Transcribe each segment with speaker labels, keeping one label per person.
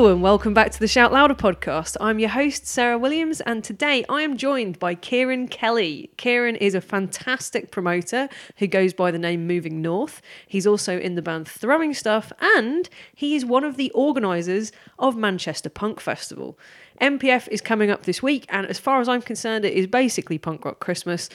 Speaker 1: And welcome back to the Shout Louder podcast. I'm your host, Sarah Williams, and today I am joined by Kieran Kelly. Kieran is a fantastic promoter who goes by the name Moving North. He's also in the band Throwing Stuff, and he is one of the organisers of Manchester Punk Festival. MPF is coming up this week, and as far as I'm concerned, it is basically punk rock Christmas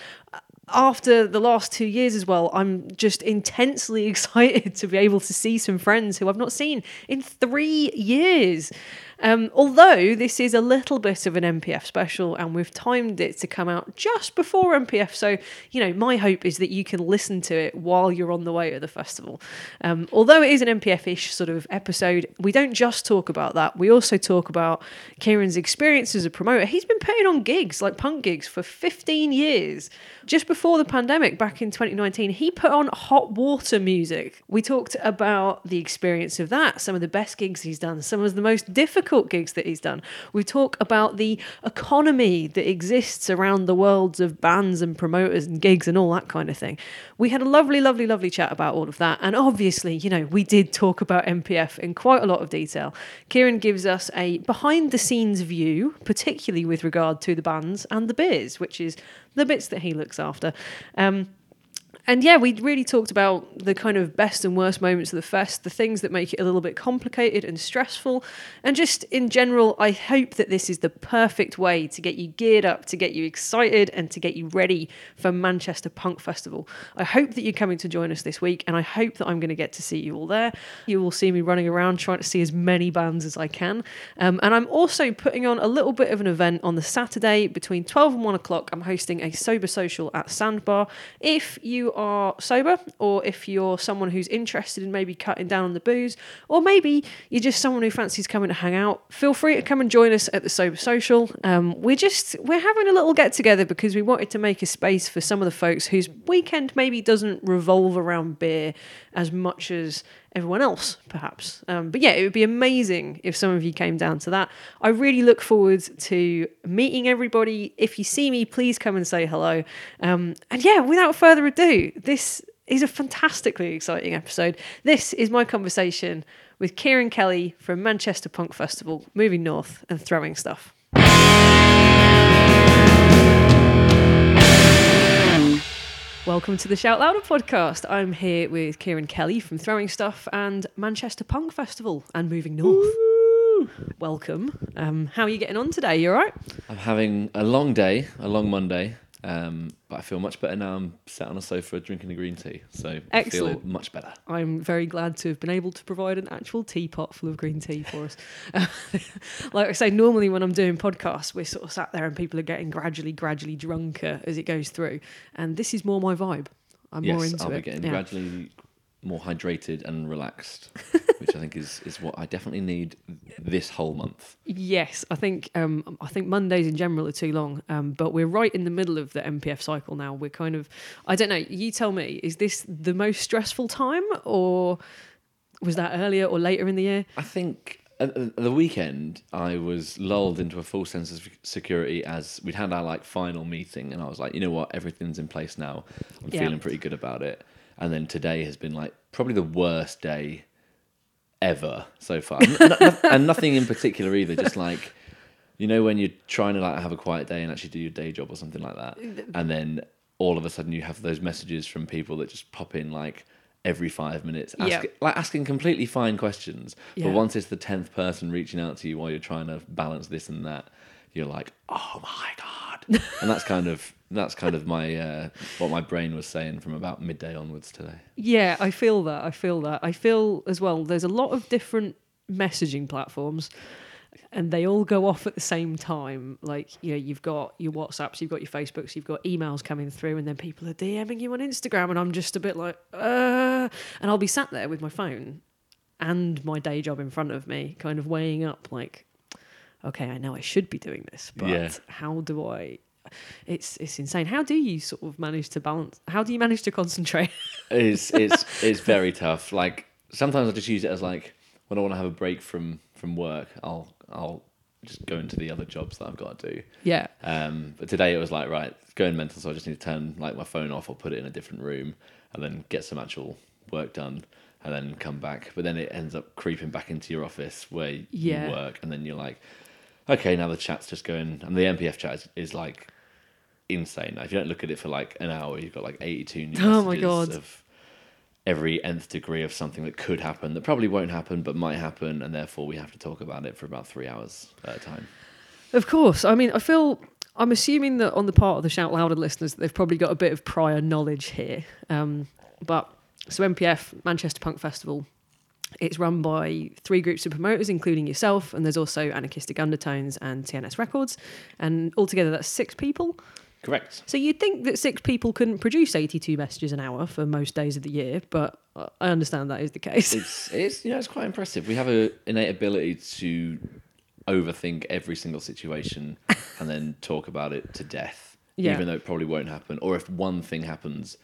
Speaker 1: after the last two years as well, I'm just intensely excited to be able to see some friends who I've not seen in three years. Um, although this is a little bit of an MPF special and we've timed it to come out just before MPF. So, you know, my hope is that you can listen to it while you're on the way to the festival. Um, although it is an MPF ish sort of episode, we don't just talk about that. We also talk about Kieran's experience as a promoter. He's been putting on gigs, like punk gigs, for 15 years. Just before the pandemic, back in 2019, he put on hot water music. We talked about the experience of that, some of the best gigs he's done, some of the most difficult gigs that he's done. We talk about the economy that exists around the worlds of bands and promoters and gigs and all that kind of thing. We had a lovely, lovely, lovely chat about all of that. And obviously, you know, we did talk about MPF in quite a lot of detail. Kieran gives us a behind the scenes view, particularly with regard to the bands and the beers, which is the bits that he looks after. Um, and yeah, we really talked about the kind of best and worst moments of the fest, the things that make it a little bit complicated and stressful. And just in general, I hope that this is the perfect way to get you geared up, to get you excited, and to get you ready for Manchester Punk Festival. I hope that you're coming to join us this week, and I hope that I'm going to get to see you all there. You will see me running around trying to see as many bands as I can. Um, and I'm also putting on a little bit of an event on the Saturday between 12 and 1 o'clock. I'm hosting a sober social at Sandbar. If you are sober, or if you're someone who's interested in maybe cutting down on the booze, or maybe you're just someone who fancies coming to hang out, feel free to come and join us at the Sober Social. Um, we're just we're having a little get together because we wanted to make a space for some of the folks whose weekend maybe doesn't revolve around beer as much as everyone else, perhaps. Um, but yeah, it would be amazing if some of you came down to that. I really look forward to meeting everybody. If you see me, please come and say hello. Um, and yeah, without further ado, this is a fantastically exciting episode. This is my conversation with Kieran Kelly from Manchester Punk Festival, moving north and throwing stuff. Welcome to the Shout Louder podcast. I'm here with Kieran Kelly from Throwing Stuff and Manchester Punk Festival and Moving North. Welcome. Um, how are you getting on today? You all right?
Speaker 2: I'm having a long day, a long Monday, um, but I feel much better now. I'm sat on a sofa drinking a green tea, so I
Speaker 1: Excellent.
Speaker 2: feel much better.
Speaker 1: I'm very glad to have been able to provide an actual teapot full of green tea for us. like I say, normally when I'm doing podcasts, we're sort of sat there and people are getting gradually, gradually drunker as it goes through. And this is more my vibe. I'm
Speaker 2: yes,
Speaker 1: more into
Speaker 2: I'll be
Speaker 1: it.
Speaker 2: getting
Speaker 1: Yeah.
Speaker 2: gradually more hydrated and relaxed, which I think is, is what I definitely need this whole month.
Speaker 1: Yes, I think um, I think Mondays in general are too long, um, but we're right in the middle of the MPF cycle now. We're kind of, I don't know. You tell me, is this the most stressful time, or was that earlier or later in the year?
Speaker 2: I think at the weekend I was lulled into a full sense of security as we'd had our like final meeting, and I was like, you know what, everything's in place now. I'm
Speaker 1: Yeah.
Speaker 2: feeling pretty good about it. And then today has been like probably the worst day ever so far, n- and nothing in particular either. Just like you know when you're trying to like have a quiet day and actually do your day job or something like that, and then all of a sudden you have those messages from people that just pop in like every five minutes, ask,
Speaker 1: Yeah.
Speaker 2: like asking completely fine questions.
Speaker 1: Yeah.
Speaker 2: But once it's the tenth person reaching out to you while you're trying to balance this and that, you're like, oh my god, and that's kind of that's kind of my uh, what my brain was saying from about midday onwards today.
Speaker 1: Yeah, I feel that. I feel that. I feel as well. There's a lot of different messaging platforms, and they all go off at the same time. Like you know, you've got your WhatsApps, you've got your Facebooks, you've got emails coming through, and then people are DMing you on Instagram, and I'm just a bit like, uh, and I'll be sat there with my phone and my day job in front of me, kind of weighing up like, okay, I know I should be doing this, but
Speaker 2: Yeah.
Speaker 1: how do I? It's it's insane. How do you sort of manage to balance? How do you manage to concentrate?
Speaker 2: It's it's it's very tough. Like sometimes I just use it as like when I want to have a break from from work, I'll I'll just go into the other jobs that I've got to do.
Speaker 1: yeah.
Speaker 2: Um, but today it was like right, going mental, so I just need to turn like my phone off or put it in a different room and then get some actual work done. and then come back. But then it ends up creeping back into your office where
Speaker 1: Yeah.
Speaker 2: you work, and then you're like, okay, now the chat's just going, and the MPF chat is, is like insane. If you don't look at it for like an hour, you've got like 82 new
Speaker 1: Oh my God.
Speaker 2: of every nth degree of something that could happen, that probably won't happen, but might happen, and therefore we have to talk about it for about three hours at a time.
Speaker 1: Of course. I mean, I feel. I'm assuming that on the part of the Shout Louder listeners, they've probably got a bit of prior knowledge here. Um, but so MPF, Manchester Punk Festival, it's run by three groups of promoters, including yourself, and there's also Anarchistic Undertones and TNS Records, and altogether that's six people.
Speaker 2: Correct.
Speaker 1: So you'd think that six people couldn't produce 82 messages an hour for most days of the year, but I understand that is the case.
Speaker 2: It's it's you know it's quite impressive. We have a innate ability to overthink every single situation and then talk about it to death,
Speaker 1: Yeah.
Speaker 2: even though it probably won't happen. Or if one thing happens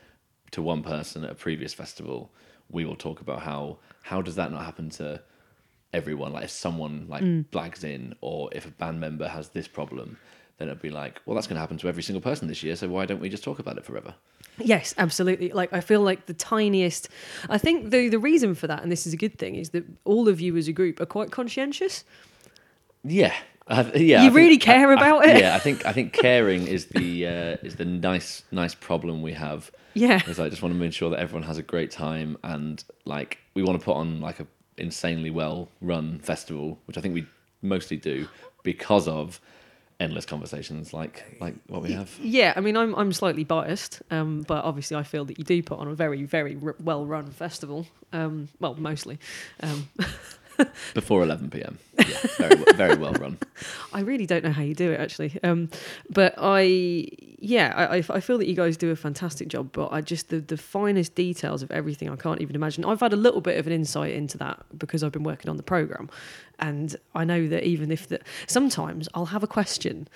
Speaker 2: to one person at a previous festival, we will talk about how how does that not happen to everyone? Like if someone like mm. blags in, or if a band member has this problem. Then it'd be like, well, that's going to happen to every single person this year. So why don't we just talk about it forever?
Speaker 1: Yes, absolutely. Like I feel like the tiniest. I think the the reason for that, and this is a good thing, is that all of you as a group are quite conscientious.
Speaker 2: Yeah, uh, yeah.
Speaker 1: You
Speaker 2: I think-
Speaker 1: really care
Speaker 2: I- I-
Speaker 1: about it?
Speaker 2: Yeah, I think I think caring is the uh, is the nice nice problem we have.
Speaker 1: Yeah.
Speaker 2: Is I just want to make sure that everyone has a great time and like we want to put on like a insanely well run festival, which I think we mostly do because of endless conversations like like what we have.
Speaker 1: Yeah, I mean, I'm I'm slightly biased, um, but obviously I feel that you do put on a very very r- well run festival. Um, well, mostly. Um,
Speaker 2: Before 11 p.m. Yeah, very well, very well run.
Speaker 1: I really don't know how you do it actually. Um, but I, yeah, I, I- I feel that you guys do a fantastic job. But I just the the finest details of everything I can't even imagine. I've had a little bit of an insight into that because I've been working on the program, and I know that even if that sometimes I'll have a question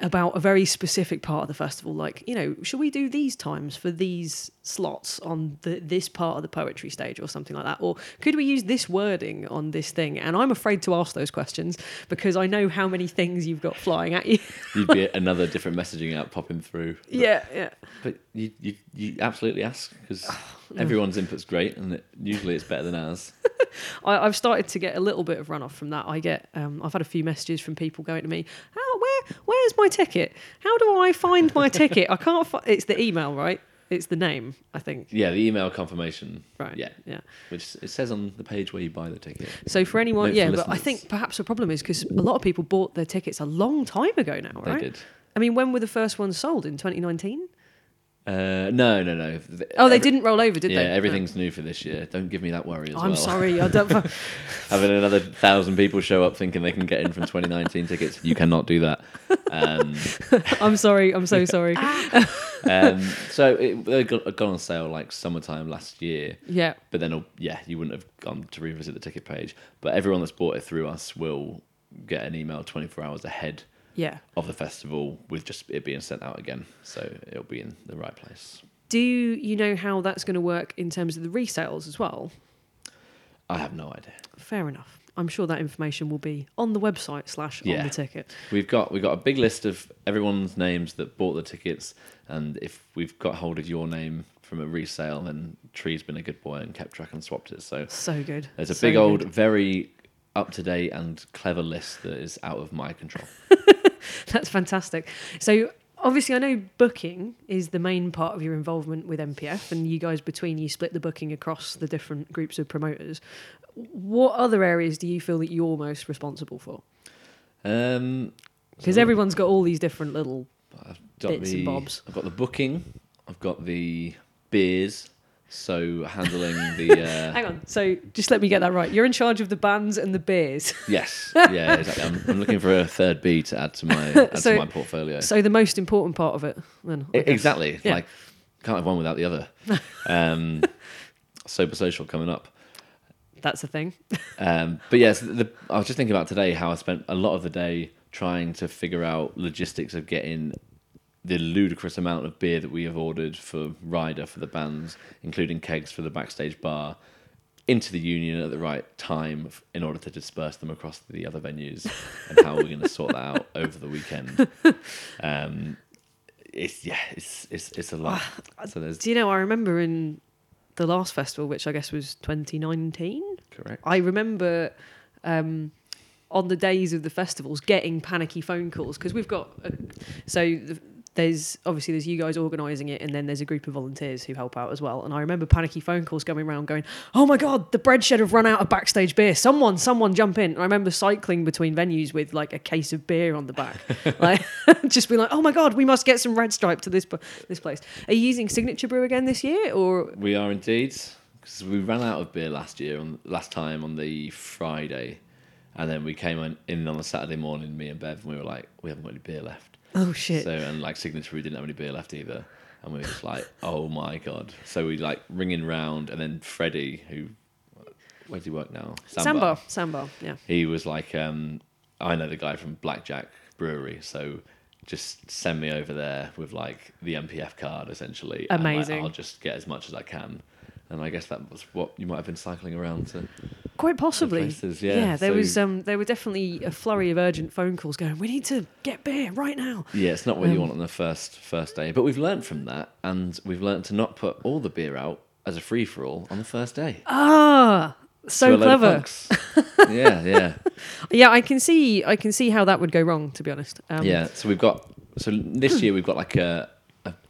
Speaker 1: about a very specific part of the festival like you know should we do these times for these slots on the, this part of the poetry stage or something like that? Or could we use this wording on this thing? And i'm afraid to ask those questions because i know how many things you've got flying at you.
Speaker 2: You'd be another different messaging out popping through. But-
Speaker 1: yeah yeah.
Speaker 2: But you, you, you absolutely ask because
Speaker 1: Oh,
Speaker 2: everyone's input's great and it, usually it's better than ours.
Speaker 1: I, I've started to get a little bit of runoff from that. I get, um, I've had a few messages from people going to me, "How, where, where's my ticket? How do I find my ticket? I can't. Fi-. It's the email, right? It's the name, I think.
Speaker 2: Yeah, the email confirmation.
Speaker 1: Right.
Speaker 2: Yeah.
Speaker 1: Yeah.
Speaker 2: Which it says on the page where you buy the ticket.
Speaker 1: So for anyone,
Speaker 2: Note for
Speaker 1: yeah, but I think perhaps the problem is because a lot of people bought their tickets a long time ago now, right?
Speaker 2: They did.
Speaker 1: I mean, when were the first ones sold in 2019?
Speaker 2: Uh, no, no, no.
Speaker 1: Oh, they
Speaker 2: every-
Speaker 1: didn't roll over, did they?
Speaker 2: yeah,
Speaker 1: they?
Speaker 2: everything's new for this year. Don't give me that worry as
Speaker 1: I'm
Speaker 2: well.
Speaker 1: sorry, I don't.
Speaker 2: Having another thousand people show up thinking they can get in from 2019 tickets, you cannot do that. Um,
Speaker 1: I'm sorry. I'm so sorry.
Speaker 2: um, so it they got, gone on sale like summertime last year.
Speaker 1: yeah.
Speaker 2: But then, oh, yeah, you wouldn't have gone to revisit the ticket page. But everyone that's bought it through us will get an email 24 hours ahead
Speaker 1: Yeah.
Speaker 2: of the festival with just it being sent out again. So it'll be in the right place.
Speaker 1: Do you know how that's going to work in terms of the resales as well?
Speaker 2: I have no idea.
Speaker 1: Fair enough. I'm sure that information will be on the website slash on
Speaker 2: Yeah.
Speaker 1: the ticket.
Speaker 2: We've got we've got a big list of everyone's names that bought the tickets, and if we've got hold of your name from a resale, then Tree's been a good boy and kept track and swapped it. So
Speaker 1: So good.
Speaker 2: there's a
Speaker 1: So
Speaker 2: big old,
Speaker 1: good.
Speaker 2: very up to date and clever list that is out of my control.
Speaker 1: That's fantastic. So obviously, I know booking is the main part of your involvement with MPF, and you guys between you split the booking across the different groups of promoters. What other areas do you feel that you're most responsible for?
Speaker 2: Um,
Speaker 1: Because
Speaker 2: so
Speaker 1: everyone's got all these different little.
Speaker 2: I've got
Speaker 1: bits and
Speaker 2: the,
Speaker 1: bobs.
Speaker 2: I've got the booking. I've got the beers. So handling the uh,
Speaker 1: Hang on. So just let me get that right. You're in charge of the bands and the beers.
Speaker 2: yes, yeah, exactly. I'm, I'm looking for a third B to add to my add
Speaker 1: So-
Speaker 2: to my portfolio.
Speaker 1: So the most important part of it, then. I
Speaker 2: exactly.
Speaker 1: Yeah.
Speaker 2: Like can't have one without the other. Um, Sober social coming up.
Speaker 1: That's a thing.
Speaker 2: Um, but yes, the, I was just thinking about today how I spent a lot of the day trying to figure out logistics of getting the ludicrous amount of beer that we have ordered for rider for the bands, including kegs for the backstage bar, into the union at the right time in order to disperse them across the other venues, and how we're going to sort that out over the weekend. Um, it's yeah, it's it's it's a lot. So there's
Speaker 1: Do you know? I remember in the last festival, which I guess was 2019.
Speaker 2: Correct.
Speaker 1: I remember um, on the days of the festivals getting panicky phone calls because we've got a, so the, there's obviously there's you guys organising it and then there's a group of volunteers who help out as well. And I remember panicky phone calls going around going oh my god the bread shed have run out of backstage beer. Someone someone jump in. And I remember cycling between venues with like a case of beer on the back. Like just being like oh my god we must get some red stripe to this this place. Are you using signature brew again this year or?
Speaker 2: We are indeed because we ran out of beer last year on last time on the Friday, and then we came in on the Saturday morning. Me and Bev, and we were like, we haven't got any beer left.
Speaker 1: oh shit
Speaker 2: So and like signature, we didn't have any beer left either, and we were just like, oh my god. So we like ringing round, and then Freddie, who where does he work now?
Speaker 1: Sandbar Sandbar yeah
Speaker 2: He was like, um, I know the guy from Blackjack Brewery, so just send me over there with like the MPF card essentially. and, like,
Speaker 1: Amazing.
Speaker 2: I'll just get as much as I can. And I guess that was what you might have been cycling around to.
Speaker 1: Quite possibly.
Speaker 2: places, yeah,
Speaker 1: there
Speaker 2: so-
Speaker 1: was um there were definitely a flurry of urgent phone calls going, We need to get beer right now.
Speaker 2: Yeah, it's not what you
Speaker 1: Um,
Speaker 2: want on the first first day, but we've learned from that, and we've learned to not put all the beer out as a free for all on the first day.
Speaker 1: Ah so
Speaker 2: a load of
Speaker 1: clever.
Speaker 2: yeah, yeah.
Speaker 1: Yeah, I can see I can see how that would go wrong, to be honest. Um,
Speaker 2: Yeah, so we've got so this year we've got like a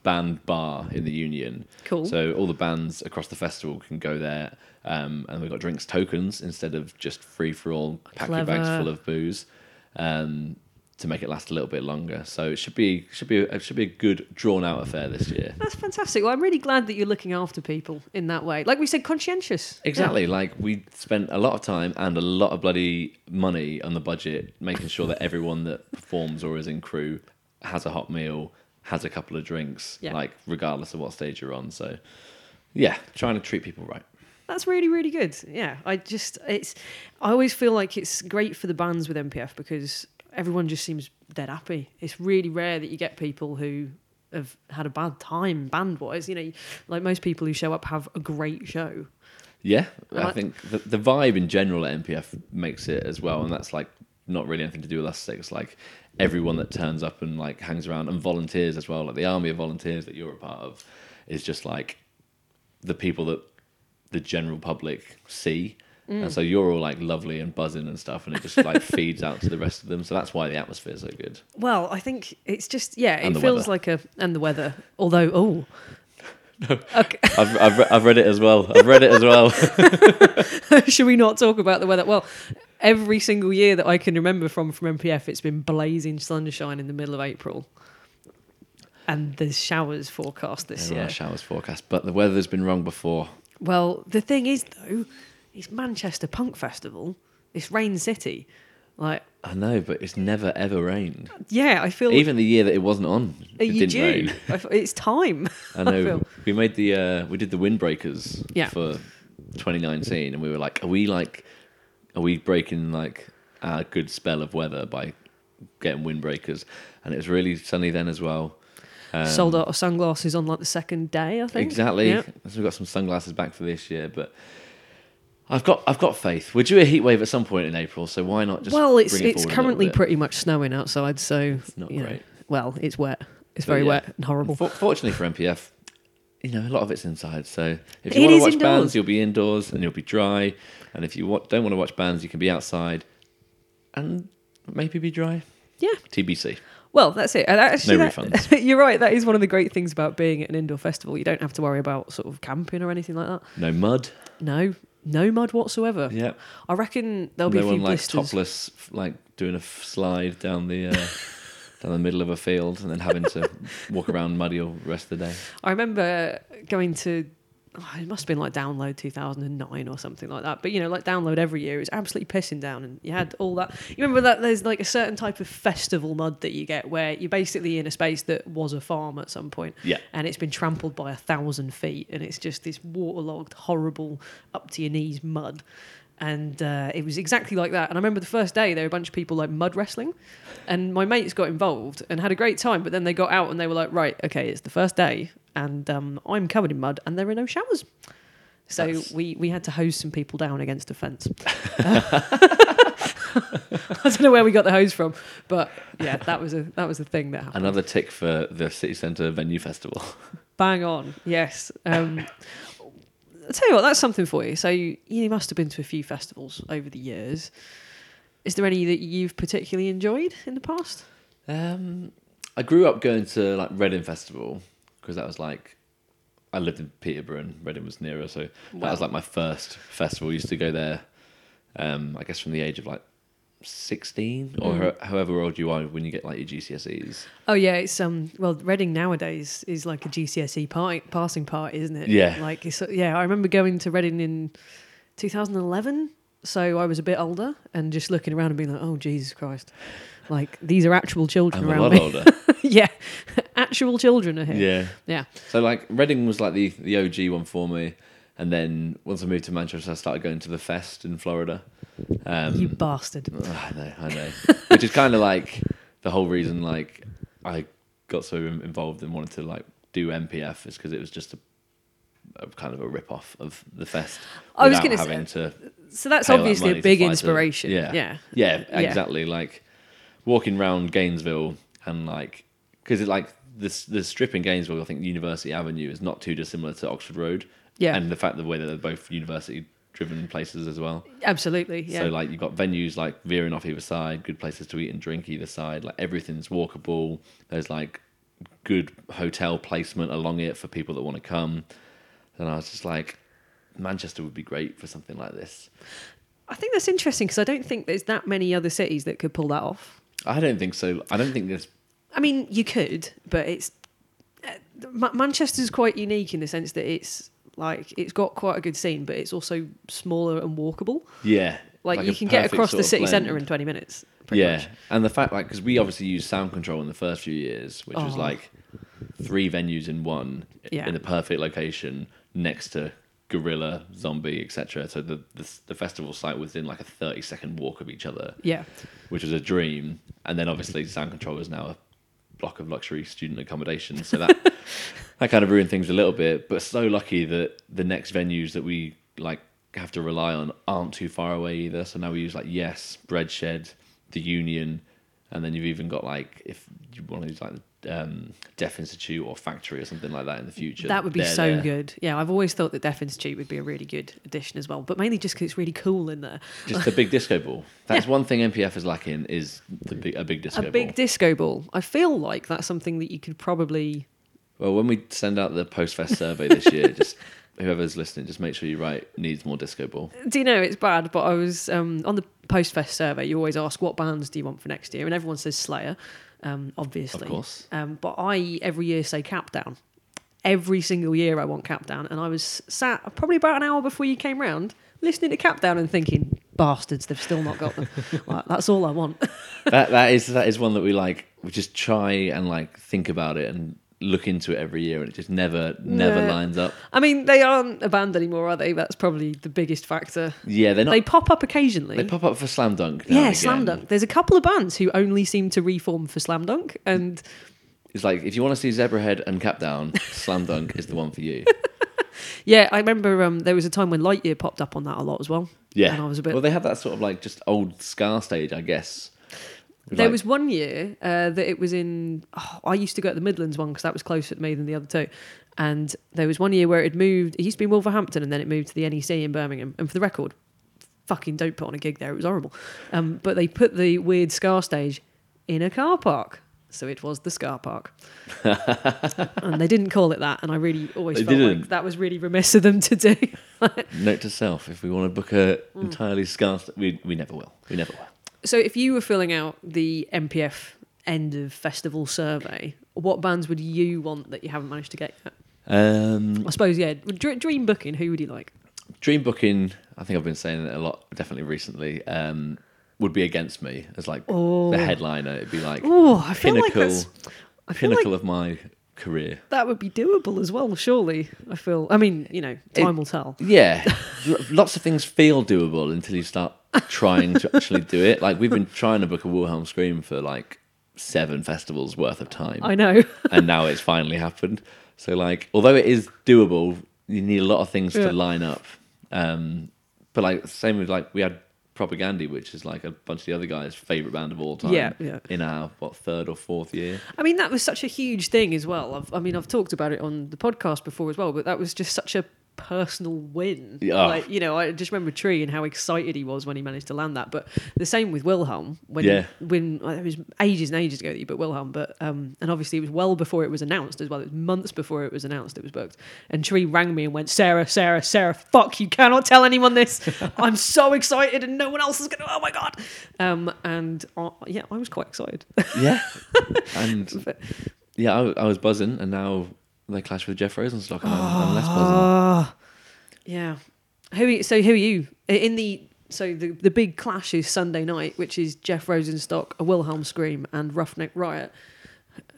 Speaker 2: band bar in the Union.
Speaker 1: Cool.
Speaker 2: So all the bands across the festival can go there, um, and we've got drinks tokens instead of just free for all pack your bags full of booze, um, to make it last a little bit longer. So it should be should be it should be a good drawn out affair this year.
Speaker 1: That's fantastic. Well, I'm really glad that you're looking after people in that way. Like we said, conscientious.
Speaker 2: Exactly. Like we spent a lot of time and a lot of bloody money on the budget making sure that everyone that performs or is in crew has a hot meal, has a couple of drinks,
Speaker 1: Yeah.
Speaker 2: like regardless of what stage you're on. So yeah, trying to treat people right.
Speaker 1: That's really, really good. Yeah, I just it's. I always feel like it's great for the bands with MPF because everyone just seems dead happy. It's really rare that you get people who have had a bad time band wise. You know, like most people who show up have a great show.
Speaker 2: Yeah, I think the, the vibe in general at MPF makes it as well, and that's like not really anything to do with us six. Like everyone that turns up and like hangs around and volunteers as well, like the army of volunteers that you're a part of, is just like the people that the general public see.
Speaker 1: Mm.
Speaker 2: And so you're all like lovely and buzzing and stuff, and it just like feeds out to the rest of them. So that's why the atmosphere is so good.
Speaker 1: Well, I think it's just yeah,
Speaker 2: And
Speaker 1: it feels
Speaker 2: weather.
Speaker 1: like a and the weather. Although oh. no. Okay.
Speaker 2: I've I've, re- I've read it as well. I've read it as well.
Speaker 1: Should we not talk about the weather? Well, every single year that I can remember from from MPF, it's been blazing sunshine in the middle of April, and there's showers forecast this
Speaker 2: There
Speaker 1: year.
Speaker 2: are showers forecast, but the weather's been wrong before.
Speaker 1: Well, the thing is though, it's Manchester Punk Festival. It's Rain City. Like,
Speaker 2: I know, but it's never ever rained.
Speaker 1: yeah, I feel
Speaker 2: Even the year that it wasn't on, it didn't
Speaker 1: due?
Speaker 2: rain.
Speaker 1: I f- It's time.
Speaker 2: I know.
Speaker 1: feel.
Speaker 2: we made the uh, we did the windbreakers
Speaker 1: Yeah.
Speaker 2: for 2019, and we were like, are we like, are we breaking like our good spell of weather by getting windbreakers? And it was really sunny then as well. Um,
Speaker 1: Sold out of sunglasses on like the second day. I think
Speaker 2: Exactly.
Speaker 1: Yeah.
Speaker 2: So we've got some sunglasses back for this year, but. I've got I've got faith. We're due a heat wave at some point in April, so why not just
Speaker 1: well, it's
Speaker 2: it
Speaker 1: it's
Speaker 2: a
Speaker 1: currently pretty much snowing outside, so it's
Speaker 2: not
Speaker 1: you know,
Speaker 2: great.
Speaker 1: well, it's wet. It's very
Speaker 2: yeah.
Speaker 1: wet and horrible.
Speaker 2: For- fortunately for MPF, you know, a lot of it's inside. So if
Speaker 1: It
Speaker 2: you want to watch
Speaker 1: indoors.
Speaker 2: bands, you'll be indoors and you'll be dry. And if you don't want to watch bands, you can be outside and maybe be dry.
Speaker 1: Yeah.
Speaker 2: TBC.
Speaker 1: Well, that's it. And actually,
Speaker 2: No
Speaker 1: that-
Speaker 2: refunds.
Speaker 1: you're right. That is one of the great things about being at an indoor festival. You don't have to worry about sort of camping or anything like that.
Speaker 2: No mud.
Speaker 1: No, no mud whatsoever.
Speaker 2: Yeah.
Speaker 1: I reckon there'll be
Speaker 2: no
Speaker 1: a few
Speaker 2: one like topless, like doing a f- slide down the uh, down the middle of a field and then having to walk around muddy all the rest of the day.
Speaker 1: I remember going to. oh, it must have been like download 2009 or something like that. But you know, like download every year is absolutely pissing down, and you had all that. You remember that there's like a certain type of festival mud that you get where you're basically in a space that was a farm at some point,
Speaker 2: Yeah.
Speaker 1: and it's been trampled by a thousand feet, and it's just this waterlogged, horrible, up to your knees mud. And uh, it was exactly like that. And I remember the first day there were a bunch of people like mud wrestling, and my mates got involved and had a great time. But then they got out and they were like, "Right, okay, it's the first day, and um, I'm covered in mud, and there are no showers." So
Speaker 2: That's-
Speaker 1: we we had to hose some people down against a fence. I don't know where we got the hose from, but yeah, that was a that was the thing that happened.
Speaker 2: Another tick for the city centre venue festival.
Speaker 1: Bang on, yes. Um, I'll tell you what, that's something for you. So you, you must have been to a few festivals over the years. Is there any that you've particularly enjoyed in the past?
Speaker 2: Um, I grew up going to like Reading Festival because that was like I lived in Peterborough and Reading was nearer, so that
Speaker 1: Wow.
Speaker 2: was like my first festival. I used to go there. Um, I guess from the age of like sixteen or
Speaker 1: Mm.
Speaker 2: ho- however old you are when you get like your GCSEs.
Speaker 1: Oh yeah, it's um well Reading nowadays is like a GCSE party, passing party, isn't it?
Speaker 2: Yeah.
Speaker 1: Like it's, yeah, I remember going to Reading in 2011, so I was a bit older and just looking around and being like, oh Jesus Christ, like these are actual children
Speaker 2: I'm a
Speaker 1: around
Speaker 2: lot
Speaker 1: me.
Speaker 2: older.
Speaker 1: yeah, actual children are here.
Speaker 2: yeah.
Speaker 1: Yeah.
Speaker 2: So like Reading was like the the OG one for me, and then once I moved to Manchester, I started going to the Fest in Florida. Um,
Speaker 1: you bastard.
Speaker 2: I know, I know. Which is kind of like the whole reason like I got so involved and wanted to like do MPF is because it was just a, a kind of a rip off of the fest.
Speaker 1: I was gonna say- So that's
Speaker 2: all that
Speaker 1: obviously a big
Speaker 2: to-
Speaker 1: inspiration.
Speaker 2: yeah,
Speaker 1: Yeah.
Speaker 2: yeah,
Speaker 1: Yeah.
Speaker 2: exactly. Like walking around Gainesville and like because it like this the strip in Gainesville, I think University Avenue is not too dissimilar to Oxford Road.
Speaker 1: Yeah.
Speaker 2: and the fact the way that they're both university driven places as well.
Speaker 1: Absolutely. Yeah.
Speaker 2: So like you've got venues like veering off either side, good places to eat and drink either side. Like everything's walkable. There's like good hotel placement along it for people that want to come. And I was just like, Manchester would be great for something like this.
Speaker 1: I think that's interesting because I don't think there's that many other cities that could pull that off.
Speaker 2: I don't think so. I don't think there's.
Speaker 1: I mean, you could, but it's uh, Ma- Manchester's quite unique in the sense that it's like it's got quite a good scene, but it's also smaller and walkable.
Speaker 2: Yeah.
Speaker 1: Like,
Speaker 2: a
Speaker 1: you can get across the city centre in 20 minutes. pretty
Speaker 2: Yeah,
Speaker 1: much.
Speaker 2: and the fact like because we obviously used sound control in the first few years, which was
Speaker 1: Oh.
Speaker 2: like three venues in one
Speaker 1: Yeah.
Speaker 2: in the perfect location next to Gorilla, Zombie, etc. So the, the the festival site was in like a thirty second walk of each other,
Speaker 1: Yeah.
Speaker 2: which was a dream. And then obviously sound control is now a block of luxury student accommodation, so that that kind of ruined things a little bit. But so lucky that the next venues that we like have to rely on aren't too far away either. So now we use like Yes, Breadshed, the Union, and then you've even got like if you want to use like um, Deaf Institute or Factory or something like that in the future.
Speaker 1: That would be
Speaker 2: they're
Speaker 1: so
Speaker 2: there.
Speaker 1: good. Yeah, I've always thought that Deaf Institute would be a really good addition as well, but mainly just because it's really cool in there.
Speaker 2: Just a big disco ball. That's one thing MPF is lacking is the big, a big disco
Speaker 1: a
Speaker 2: ball.
Speaker 1: A big disco ball. I feel like that's something that you could probably.
Speaker 2: Well, when we send out the post fest survey this year, just whoever's listening, just make sure you write needs more disco ball.
Speaker 1: Do you know it's bad? But I was um, on the post fest survey. You always ask what bands do you want for next year, and everyone says Slayer, um, obviously.
Speaker 2: Of course.
Speaker 1: Um, but I every year say Cap Down. Every single year I want Cap Down, and I was sat probably about an hour before you came round listening to Cap Down and thinking, bastards, they've still not got them. like, that's all I want.
Speaker 2: that that is that is one that we like. We just try and like think about it and look into it every year, and it just never never
Speaker 1: Yeah.
Speaker 2: lines up.
Speaker 1: I mean, they aren't a band anymore, are they? That's probably the biggest factor.
Speaker 2: Yeah, they're not.
Speaker 1: They pop up occasionally.
Speaker 2: They pop up for Slam Dunk.
Speaker 1: yeah, Slam. Dunk. There's a couple of bands who only seem to reform for Slam Dunk, and
Speaker 2: It's like if you want to see Zebrahead and Cap Down, Slam Dunk is the one for you.
Speaker 1: yeah, I remember um, there was a time when Lightyear popped up on that a lot as well.
Speaker 2: Yeah.
Speaker 1: and I was a bit.
Speaker 2: Well, they have that sort of like just old Ska stage, I guess.
Speaker 1: There
Speaker 2: like-
Speaker 1: was one year uh, that it was in. Oh, I used to go at the Midlands one because that was closer to me than the other two. And there was one year where it moved. It used to be in Wolverhampton, and then it moved to the NEC in Birmingham. And for the record, fucking don't put on a gig there. It was horrible. Um, but they put the weird Ska stage in a car park. So it was the Ska Park, and they didn't call it that. And I really always
Speaker 2: They
Speaker 1: felt
Speaker 2: didn't?
Speaker 1: that was really remiss of them to do.
Speaker 2: Note to self: if we want to book a
Speaker 1: Mm.
Speaker 2: entirely Ska, st- we we never will. We never will.
Speaker 1: So, if you were filling out the MPF end of festival survey, what bands would you want that you haven't managed to get yet?
Speaker 2: Um,
Speaker 1: I suppose, yeah. Dr- Dream booking, who would you like?
Speaker 2: dream booking. I think I've been saying it a lot, definitely recently. Um, would be against me as like
Speaker 1: Oh.
Speaker 2: the headliner. It'd be like
Speaker 1: Oh, I feel like
Speaker 2: pinnacle,
Speaker 1: that's. I
Speaker 2: pinnacle
Speaker 1: like
Speaker 2: of my career.
Speaker 1: that would be doable as well. Surely, I feel. I mean, you know, time will tell.
Speaker 2: Yeah, lots of things feel doable until you start trying to actually do it. Like we've been trying to book a Wilhelm Scream for like seven festivals worth of time,
Speaker 1: I know.
Speaker 2: and now it's finally happened. So like, although it is doable, you need a lot of things
Speaker 1: Yeah.
Speaker 2: to line up. Um, but like, same with like we had Propagandhi, which is like a bunch of the other guys' favorite band of all time.
Speaker 1: Yeah, yeah.
Speaker 2: In our what third or fourth year.
Speaker 1: I mean, that was such a huge thing as well. I've, I mean, I've talked about it on the podcast before as well, but that was just such a personal win.
Speaker 2: Yeah.
Speaker 1: Like, you know, I just remember Tree and how excited he was when he managed to land that. But the same with Wilhelm when
Speaker 2: Yeah.
Speaker 1: when uh, it was ages and ages ago that you booked Wilhelm, but um, and obviously it was well before it was announced as well. It was months before it was announced it was booked. And Tree rang me and went, Sarah, Sarah, Sarah, fuck, you cannot tell anyone this. I'm so excited and no one else is gonna. Oh my god. Um, and uh, yeah, I was quite excited.
Speaker 2: Yeah, and yeah, I, I was buzzing, and now they clash with Jeff Rosenstock, and I'm, I'm less.
Speaker 1: Ah, yeah. Who? are- you, So who are you in the? So the the big clash is Sunday night, which is Jeff Rosenstock, a Wilhelm Scream, and Roughneck Riot.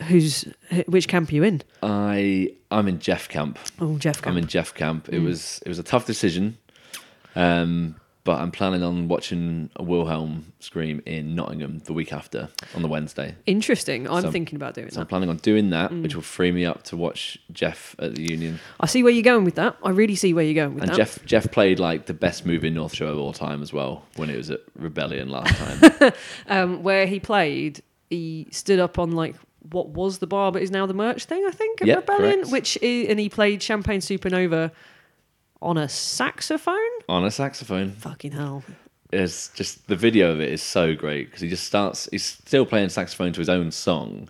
Speaker 1: Who's which camp are you in?
Speaker 2: I I'm in Jeff camp.
Speaker 1: Oh, Jeff camp.
Speaker 2: I'm in Jeff camp. It was it was a tough decision, um, but I'm planning on watching a Wilhelm scream in Nottingham the week after on the Wednesday.
Speaker 1: Interesting. I'm
Speaker 2: So-
Speaker 1: thinking about doing that.
Speaker 2: So I'm planning on doing that,
Speaker 1: Mm.
Speaker 2: which will free me up to watch Jeff at the Union.
Speaker 1: I see where you're going with that. I really see where you're going with
Speaker 2: And
Speaker 1: that.
Speaker 2: Jeff Jeff played like the best Moving North Show of all time as well when it was at Rebellion last time.
Speaker 1: um, where he played, he stood up on like what was the bar, but is now the merch thing. I think at
Speaker 2: Yeah,
Speaker 1: Rebellion,
Speaker 2: correct.
Speaker 1: which i and he played Champagne Supernova on a saxophone.
Speaker 2: on a saxophone.
Speaker 1: Fucking hell.
Speaker 2: It's just the video of it is so great because he just starts. He's still playing saxophone to his own song,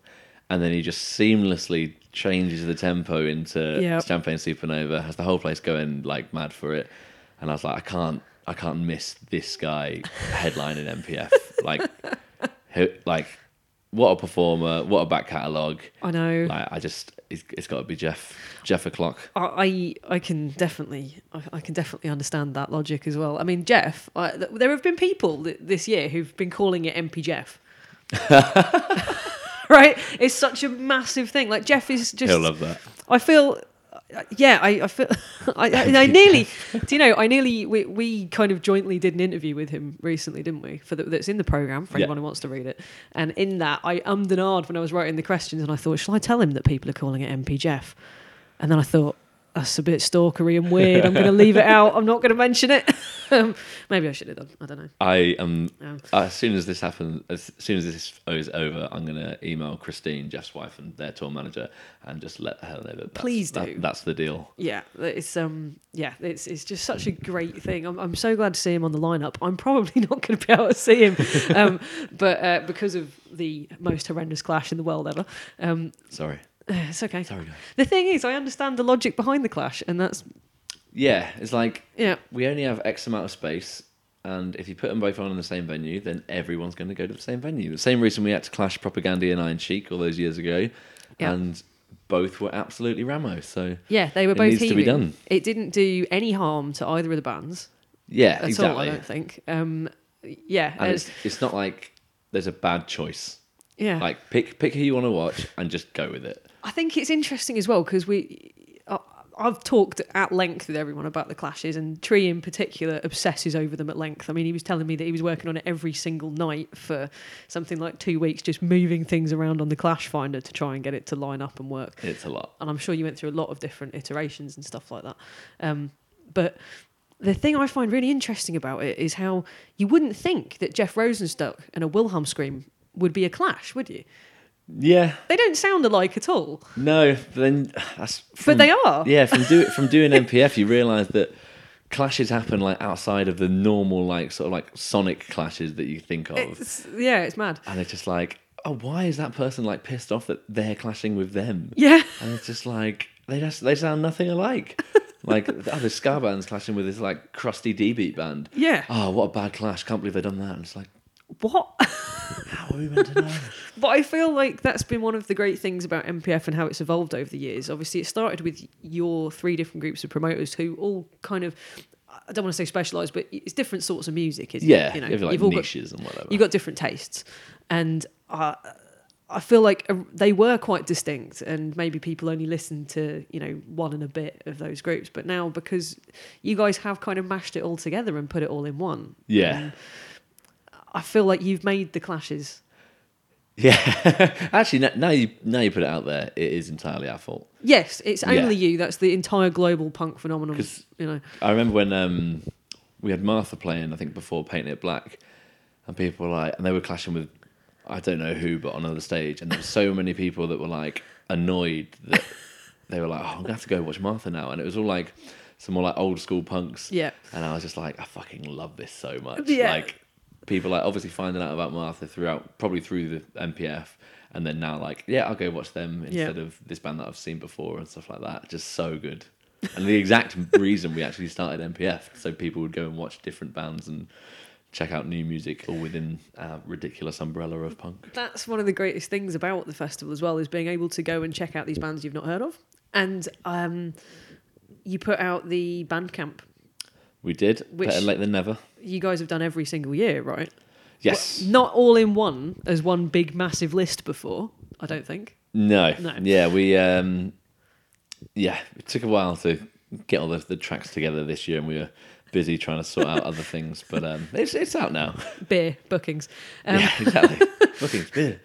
Speaker 2: and then he just seamlessly changes the tempo into
Speaker 1: Yep.
Speaker 2: Champagne Supernova. Has the whole place going like mad for it, and I was like, I can't, I can't miss this guy headlining MPF. like, like, what a performer! What a back catalogue!
Speaker 1: I know.
Speaker 2: Like, I just, it's, it's got to be Jeff, Jeff o'clock.
Speaker 1: I I I can definitely I, I can definitely understand that logic as well. I mean, Jeff, I, there have been people th- this year who've been calling it MP Jeff. right? It's such a massive thing. Like Jeff is just.
Speaker 2: He'll love that.
Speaker 1: I feel. Yeah, I, I feel. I, I, nearly. Do you know? I nearly. We, we kind of jointly did an interview with him recently, didn't we? For the, that's in the program for
Speaker 2: Yeah.
Speaker 1: anyone who wants to read it. And in that, I ummed and ahed when I was writing the questions, and I thought, shall I tell him that people are calling it MP Jeff? And then I thought, that's a bit stalkery and weird. I'm going to leave it out. I'm not going to mention it. um, maybe I should have done. I don't know.
Speaker 2: I am.
Speaker 1: Um,
Speaker 2: as soon as this happens, as soon as this is over, I'm gonna email Christine, Jeff's wife, and their tour manager, and just let her know that.
Speaker 1: Please
Speaker 2: that-
Speaker 1: do.
Speaker 2: that's the deal.
Speaker 1: Yeah, it's um, yeah, it's it's just such a great thing. I'm I'm so glad to see him on the lineup. I'm probably not going to be able to see him, um, but uh, because of the most horrendous clash in the world ever, um,
Speaker 2: Sorry,
Speaker 1: it's okay.
Speaker 2: sorry, guys.
Speaker 1: The thing is, I understand the logic behind the clash, and that's
Speaker 2: Yeah, it's like
Speaker 1: yeah,
Speaker 2: we only have X amount of space, and if you put them both on in the same venue, then everyone's going to go to the same venue. The same reason we had to clash Propagandhi and Iron Chic all those years ago,
Speaker 1: Yeah.
Speaker 2: and both were absolutely ramo. So
Speaker 1: yeah, they were
Speaker 2: It
Speaker 1: both
Speaker 2: needs to
Speaker 1: heaving.
Speaker 2: be done.
Speaker 1: It didn't do any harm to either of the bands
Speaker 2: yeah,
Speaker 1: at
Speaker 2: exactly.
Speaker 1: all. I don't think. Um, yeah,
Speaker 2: and
Speaker 1: uh,
Speaker 2: it's it's not like there's a bad choice.
Speaker 1: yeah.
Speaker 2: Like pick pick who you want to watch and just go with it.
Speaker 1: I think it's interesting as well because we. I I've talked at length with everyone about the clashes, and Tree in particular obsesses over them at length. I mean, he was telling me that he was working on it every single night for something like two weeks, just moving things around on the Clash Finder to try and get it to line up and work.
Speaker 2: It's a lot.
Speaker 1: And I'm sure you went through a lot of different iterations and stuff like that. Um, but the thing I find really interesting about it is how you wouldn't think that Jeff Rosenstock and a Wilhelm Scream would be a clash, would you?
Speaker 2: Yeah,
Speaker 1: They don't sound alike at all.
Speaker 2: no. But then uh, that's
Speaker 1: But they are.
Speaker 2: Yeah, from do from doing MPF, you realise that clashes happen like outside of the normal like sort of like sonic clashes that you think of,
Speaker 1: It's, yeah, it's mad.
Speaker 2: and it's just like, oh, why is that person like pissed off that they're clashing with them?
Speaker 1: Yeah.
Speaker 2: And it's just like they just they sound nothing alike. like the other oh, ska bands clashing with this like crusty D beat band.
Speaker 1: Yeah.
Speaker 2: Oh, what a bad clash! Can't believe they've done that. And it's like,
Speaker 1: What?
Speaker 2: we to know?
Speaker 1: but I feel like that's been one of the great things about MPF and how it's evolved over the years. Obviously, it started with your three different groups of promoters who all kind of, I don't want to say specialised, but it's different sorts of music. Isn't
Speaker 2: yeah,
Speaker 1: it?
Speaker 2: you have like
Speaker 1: you've all got
Speaker 2: niches and whatever.
Speaker 1: you've got different tastes, and uh, I feel like uh, they were quite distinct, and maybe people only listened to you know one and a bit of those groups. But now, because you guys have kind of mashed it all together and put it all in one,
Speaker 2: yeah.
Speaker 1: I feel like you've made the clashes.
Speaker 2: Yeah, actually, now you now you put it out there, it is entirely our fault.
Speaker 1: Yes, it's
Speaker 2: Yeah.
Speaker 1: only you. That's the entire global punk phenomenon.
Speaker 2: 'Cause-
Speaker 1: You know,
Speaker 2: I remember when um, we had Martha playing, I think before Painting It Black, and people were like, and they were clashing with, I don't know who, but on another stage, and there were so many people that were like annoyed that they were like, oh, I'm gonna have to go watch Martha now, and it was all like some more like old school punks.
Speaker 1: Yeah.
Speaker 2: And I was just like, I fucking love this so much.
Speaker 1: Yeah.
Speaker 2: Like people like obviously finding out about Martha throughout probably through the MPF and then now like, yeah, I'll go watch them
Speaker 1: Yeah.
Speaker 2: instead of this band that I've seen before and stuff like that. Just so good. And the exact reason we actually started MPF, so people would go and watch different bands and check out new music all within our ridiculous umbrella of punk.
Speaker 1: That's one of the greatest things about the festival as well is being able to go and check out these bands you've not heard of. And um, you put out the Bandcamp.
Speaker 2: We did.
Speaker 1: Which-
Speaker 2: Better late than never.
Speaker 1: You guys have done every single year, right?
Speaker 2: Yes.
Speaker 1: Well, not all in one as one big massive list before. I don't think.
Speaker 2: No.
Speaker 1: No.
Speaker 2: Yeah, we um yeah, it took a while to get all the, the tracks together this year and we were busy trying to sort out other things. But um it's it's out now.
Speaker 1: Beer bookings. Um,
Speaker 2: yeah, exactly. Bookings, beer.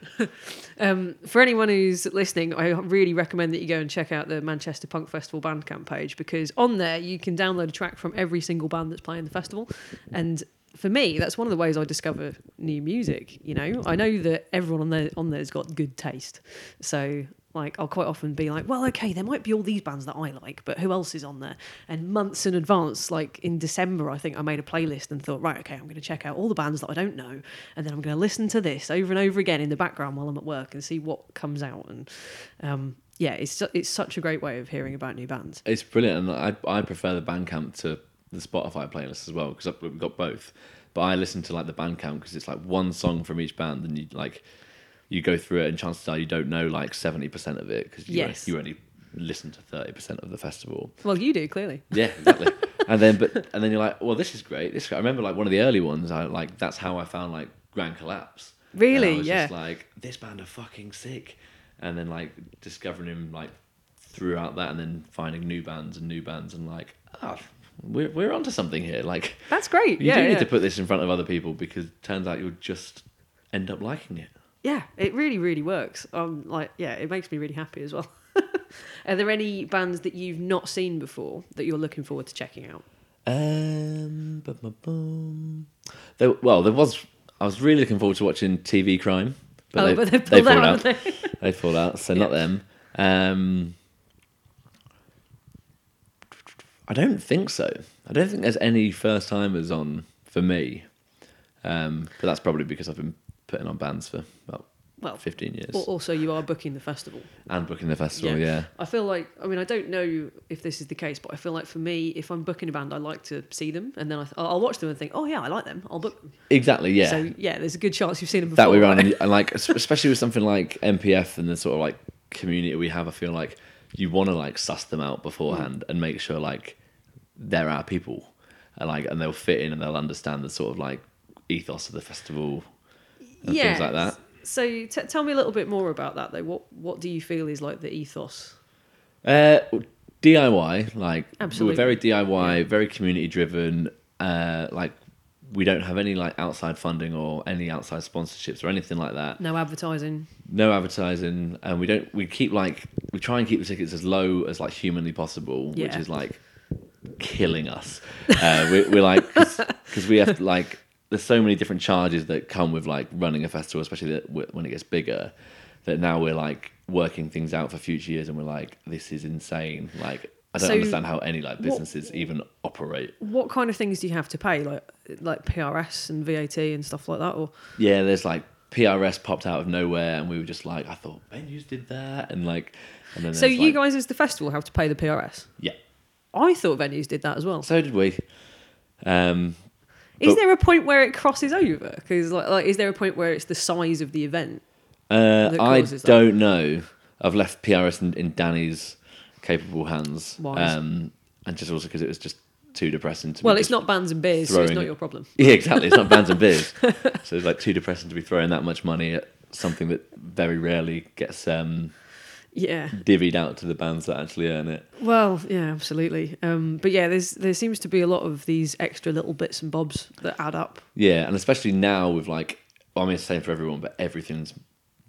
Speaker 1: Um, for anyone who's listening, I really recommend that you go and check out the Manchester Punk Festival Bandcamp page because on there you can download a track from every single band that's playing the festival. And for me, that's one of the ways I discover new music. You know, I know that everyone on there on there's got good taste, so like I'll quite often be like, well, okay, there might be all these bands that I like, but who else is on there? And months in advance, like in December, I think I made a playlist and thought, right, okay, I'm going to check out all the bands that I don't know, and then I'm going to listen to this over and over again in the background while I'm at work and see what comes out. And um, yeah, it's it's such a great way of hearing about new bands.
Speaker 2: It's brilliant and I I prefer the Bandcamp to the Spotify playlist as well because we've got both. But I listen to like the Bandcamp because it's like one song from each band and you like you go through it and chances are you don't know like 70% of it because you,
Speaker 1: Yes.
Speaker 2: you only listen to 30% of the festival.
Speaker 1: Well, you do clearly.
Speaker 2: Yeah, exactly. and then, but and then you're like, well, this is great. This I remember like one of the early ones. I like that's how I found like Grand Collapse.
Speaker 1: Really?
Speaker 2: And I was
Speaker 1: Yeah.
Speaker 2: Just like this band are fucking sick, and then like discovering him like throughout that, and then finding new bands and new bands, and like, oh, we're we're onto something here. Like,
Speaker 1: That's great.
Speaker 2: you
Speaker 1: yeah,
Speaker 2: do
Speaker 1: yeah.
Speaker 2: need to put this in front of other people because it turns out you'll just end up liking it.
Speaker 1: Yeah, it really, really works. Um, like, yeah, it makes me really happy as well. Are there any bands that you've not seen before that you're looking forward to checking out?
Speaker 2: Um, bu- bu- bum. There, well, there was. I was really looking forward to watching TV Crime,
Speaker 1: Oh,
Speaker 2: they,
Speaker 1: but they've
Speaker 2: they
Speaker 1: pulled
Speaker 2: pulled
Speaker 1: out, they?
Speaker 2: they pulled out, so not them. Um, I don't think so. I don't think there's any first timers on for me. Um, but that's probably because I've been putting on bands for about
Speaker 1: Well,
Speaker 2: 15 years
Speaker 1: al- also you are booking the festival.
Speaker 2: and booking the festival. Yeah.
Speaker 1: I feel like, I mean, I don't know if this is the case, but I feel like for me, if I'm booking a band, I like to see them, and then I th- I'll watch them and think, oh yeah, I like them, I'll book them.
Speaker 2: exactly. Yeah,
Speaker 1: So yeah, there's a good chance you've seen them before.
Speaker 2: that way around,
Speaker 1: right?
Speaker 2: and, like especially with something like MPF and the sort of like community we have, I feel like you want to like suss them out beforehand mm. and make sure like there are people, and like and they'll fit in and they'll understand the sort of like ethos of the festival and things like that.
Speaker 1: So t- tell me a little bit more about that, though. What what do you feel is like the ethos?
Speaker 2: Uh, DIY, like
Speaker 1: Absolutely.
Speaker 2: we're very DIY, very community driven. Uh, like we don't have any like outside funding or any outside sponsorships or anything like that.
Speaker 1: No advertising.
Speaker 2: No advertising, and we don't. We keep like we try and keep the tickets as low as like humanly possible, which is like killing us. Uh, we, we're like because we have to, like there's so many different charges that come with like running a festival, especially that w- when it gets bigger. That now we're like working things out for future years, and we're like, this is insane. Like I don't
Speaker 1: So
Speaker 2: understand how any like
Speaker 1: what-
Speaker 2: businesses even operate.
Speaker 1: What kind of things do you have to pay, like like PRS and VAT and stuff like that? Or
Speaker 2: Yeah, there's like PRS popped out of nowhere, and we were just like, I thought venues did that, and like, and then
Speaker 1: so you
Speaker 2: like-
Speaker 1: guys as the festival have to pay the PRS.
Speaker 2: yeah.
Speaker 1: I thought venues did that as well.
Speaker 2: So did we. Um,
Speaker 1: Is
Speaker 2: but-
Speaker 1: there a point where it crosses over? Because like, like, is there a point where it's the size of the event?
Speaker 2: uh, I don't know. I've left PRS in, in Danny's capable hands, um, and just also because it was just too depressing to.
Speaker 1: Well, it's not bands and beers, so it's not your problem.
Speaker 2: Yeah, exactly. It's not bands and beers, so it's like too depressing to be throwing that much money at something that very rarely gets um,
Speaker 1: Yeah.
Speaker 2: divvied out to the bands that actually earn it.
Speaker 1: Well, yeah, absolutely. Um, but yeah, there's there seems to be a lot of these extra little bits and bobs that add up.
Speaker 2: Yeah, and especially now with like, well, I mean, it's the same for everyone, but everything's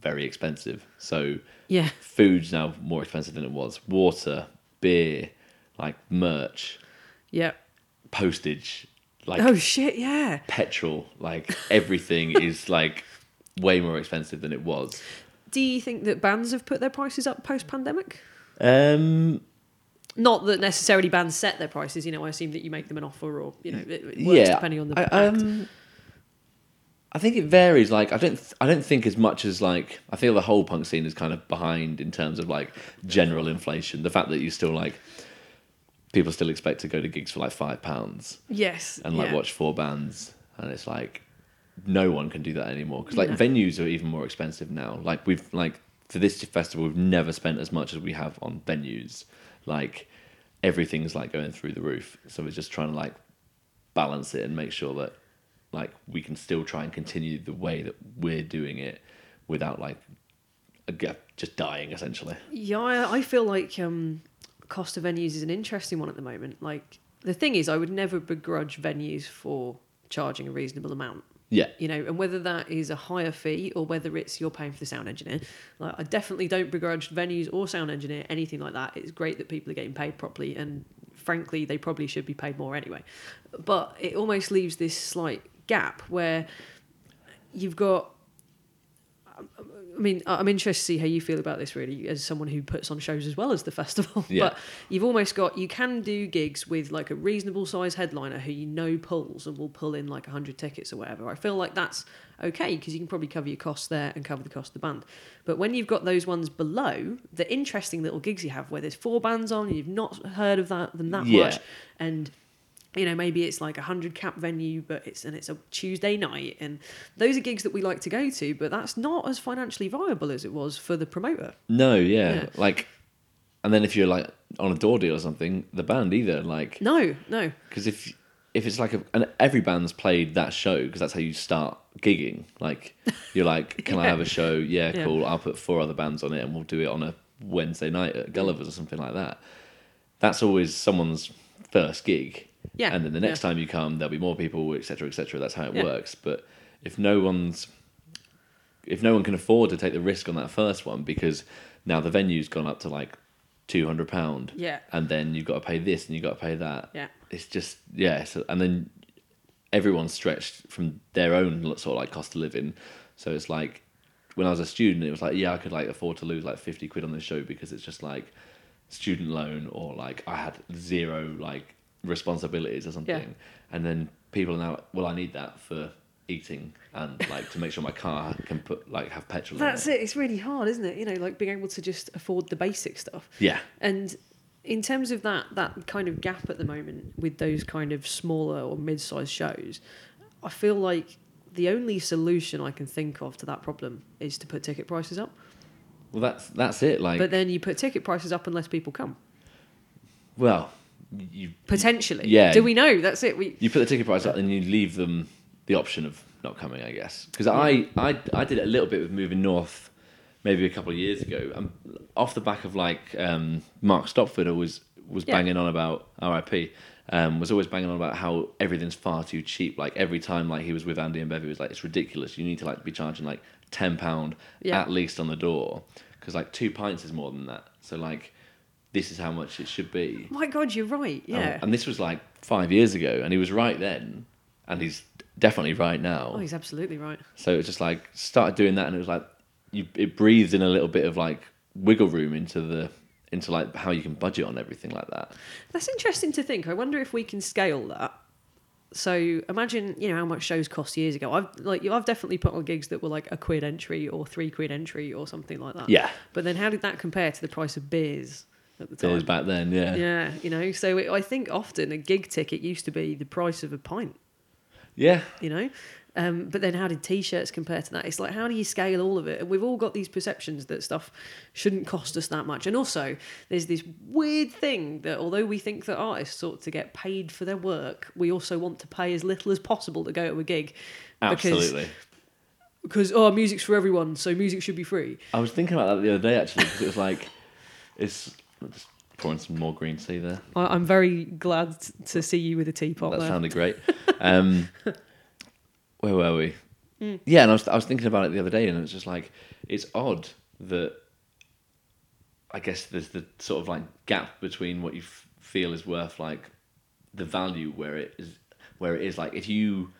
Speaker 2: very expensive. So
Speaker 1: Yeah.
Speaker 2: food's now more expensive than it was. Water, beer, like merch,
Speaker 1: Yeah.
Speaker 2: postage, like
Speaker 1: Oh shit! Yeah.
Speaker 2: petrol, like everything is like way more expensive than it was.
Speaker 1: Do you think that bands have put their prices up post pandemic?
Speaker 2: Um,
Speaker 1: Not that necessarily bands set their prices. You know, I assume that you make them an offer, or you know, it, works depending on the
Speaker 2: I,
Speaker 1: act.
Speaker 2: um, I think it varies. Like I don't, I don't think as much as like I feel the whole punk scene is kind of behind in terms of like general inflation. The fact that you still like people still expect to go to gigs for like five pounds
Speaker 1: yes,
Speaker 2: and like
Speaker 1: yeah.
Speaker 2: watch four bands, and it's like no one can do that anymore because like
Speaker 1: No.
Speaker 2: venues are even more expensive now. Like we've like for this festival, we've never spent as much as we have on venues. Like everything's like going through the roof. So we're just trying to like balance it and make sure that like we can still try and continue the way that we're doing it without like just dying essentially.
Speaker 1: Yeah, I, I feel like um, cost of venues is an interesting one at the moment. Like the thing is, I would never begrudge venues for charging a reasonable amount.
Speaker 2: Yeah.
Speaker 1: You know, and whether that is a higher fee or whether it's you're paying for the sound engineer, like I definitely don't begrudge venues or sound engineer anything like that. It's great that people are getting paid properly, and frankly, they probably should be paid more anyway. But it almost leaves this slight gap where you've got I mean, I'm interested to see how you feel about this, really, as someone who puts on shows as well as the festival.
Speaker 2: Yeah.
Speaker 1: But you've almost got you can do gigs with like a reasonable size headliner who you know pulls and will pull in like 100 tickets or whatever. I feel like that's okay because you can probably cover your costs there and cover the cost of the band. But when you've got those ones below, the interesting little gigs you have where there's four bands on, and you've not heard of that them that
Speaker 2: Yeah.
Speaker 1: much, and you know maybe it's like a hundred cap venue but it's and it's a tuesday night and those are gigs that we like to go to but that's not as financially viable as it was for the promoter
Speaker 2: No, yeah.
Speaker 1: Yeah.
Speaker 2: Like and then if you're like on a door deal or something, the band either like
Speaker 1: no no
Speaker 2: because if if it's like a and every band's played that show because that's how you start gigging. Like you're like, can I have a show? Yeah,
Speaker 1: Yeah.
Speaker 2: cool. I'll put four other bands on it and we'll do it on a Wednesday night at Gulliver's or something like that. That's always someone's first gig.
Speaker 1: Yeah,
Speaker 2: And then the next
Speaker 1: yeah.
Speaker 2: time you come, there'll be more people, etc., etc. That's how it
Speaker 1: Yeah.
Speaker 2: works. But if no one's if no one can afford to take the risk on that first one because now the venue's gone up to like two hundred pound,
Speaker 1: Yeah.
Speaker 2: and then you've got to pay this and you've got to pay that.
Speaker 1: Yeah.
Speaker 2: it's just yeah. So, and then everyone's stretched from their own sort of like cost of living. So it's like when I was a student, it was like yeah, I could like afford to lose like fifty quid on this show because it's just like student loan or like I had zero like responsibilities or something. And then people are now well, I need that for eating and like to make sure my car can put like have petrol.
Speaker 1: that's
Speaker 2: it.
Speaker 1: it it's really hard isn't it you know like being able to just afford the basic stuff
Speaker 2: Yeah,
Speaker 1: and in terms of that that kind of gap at the moment with those kind of smaller or mid-sized shows i feel like the only solution i can think of to that problem is to put ticket prices up
Speaker 2: well that's that's it. Like
Speaker 1: but then you put ticket prices up unless people come
Speaker 2: well, you
Speaker 1: potentially
Speaker 2: Yeah.
Speaker 1: do we know that's it we
Speaker 2: you put the ticket price up and you leave them the option of not coming, I guess. Because I, I I did it a little bit with moving north, maybe a couple of years ago. Off the back of like um, Mark Stopford was was
Speaker 1: Yeah.
Speaker 2: banging on about R.I.P. Um, was always banging on about how everything's far too cheap. Like every time, like he was with Andy and Bev, he was like, "It's ridiculous. You need to like be charging like ten pound
Speaker 1: Yeah.
Speaker 2: at least on the door, because like two pints is more than that. So like, this is how much it should be."
Speaker 1: my god you're right
Speaker 2: Um,
Speaker 1: yeah
Speaker 2: and this was like five years ago, and he was right then, and he's definitely right now.
Speaker 1: oh he's absolutely right
Speaker 2: So it's just like started doing that, and it was like you it breathed in a little bit of like wiggle room into the into like how you can budget on everything like that.
Speaker 1: That's interesting to think. I wonder if we can scale that. So imagine, you know, how much shows cost years ago. I've like I've definitely put on gigs that were like a quid entry or three quid entry or something like that.
Speaker 2: Yeah.
Speaker 1: But then how did that compare to the price of beers at the time?
Speaker 2: It was back then, yeah.
Speaker 1: Yeah, you know. So it, I think often a gig ticket used to be the price of a pint.
Speaker 2: Yeah.
Speaker 1: You know. Um, but then how did t-shirts compare to that? It's like how do you scale all of it? And we've all got these perceptions that stuff shouldn't cost us that much. And also there's this weird thing that although we think that artists ought to get paid for their work, we also want to pay as little as possible to go to a gig.
Speaker 2: Absolutely.
Speaker 1: Because, because oh music's for everyone, so music should be free.
Speaker 2: I was thinking about that the other day actually because it was like it's just pouring some more green tea there.
Speaker 1: I, I'm very glad to see you with a teapot
Speaker 2: That
Speaker 1: there.
Speaker 2: sounded great. Um, where were we? Yeah, and I was I was thinking about it the other day, and it's just like it's odd that I guess there's the sort of like gap between what you f- feel is worth like the value where it is where it is like if you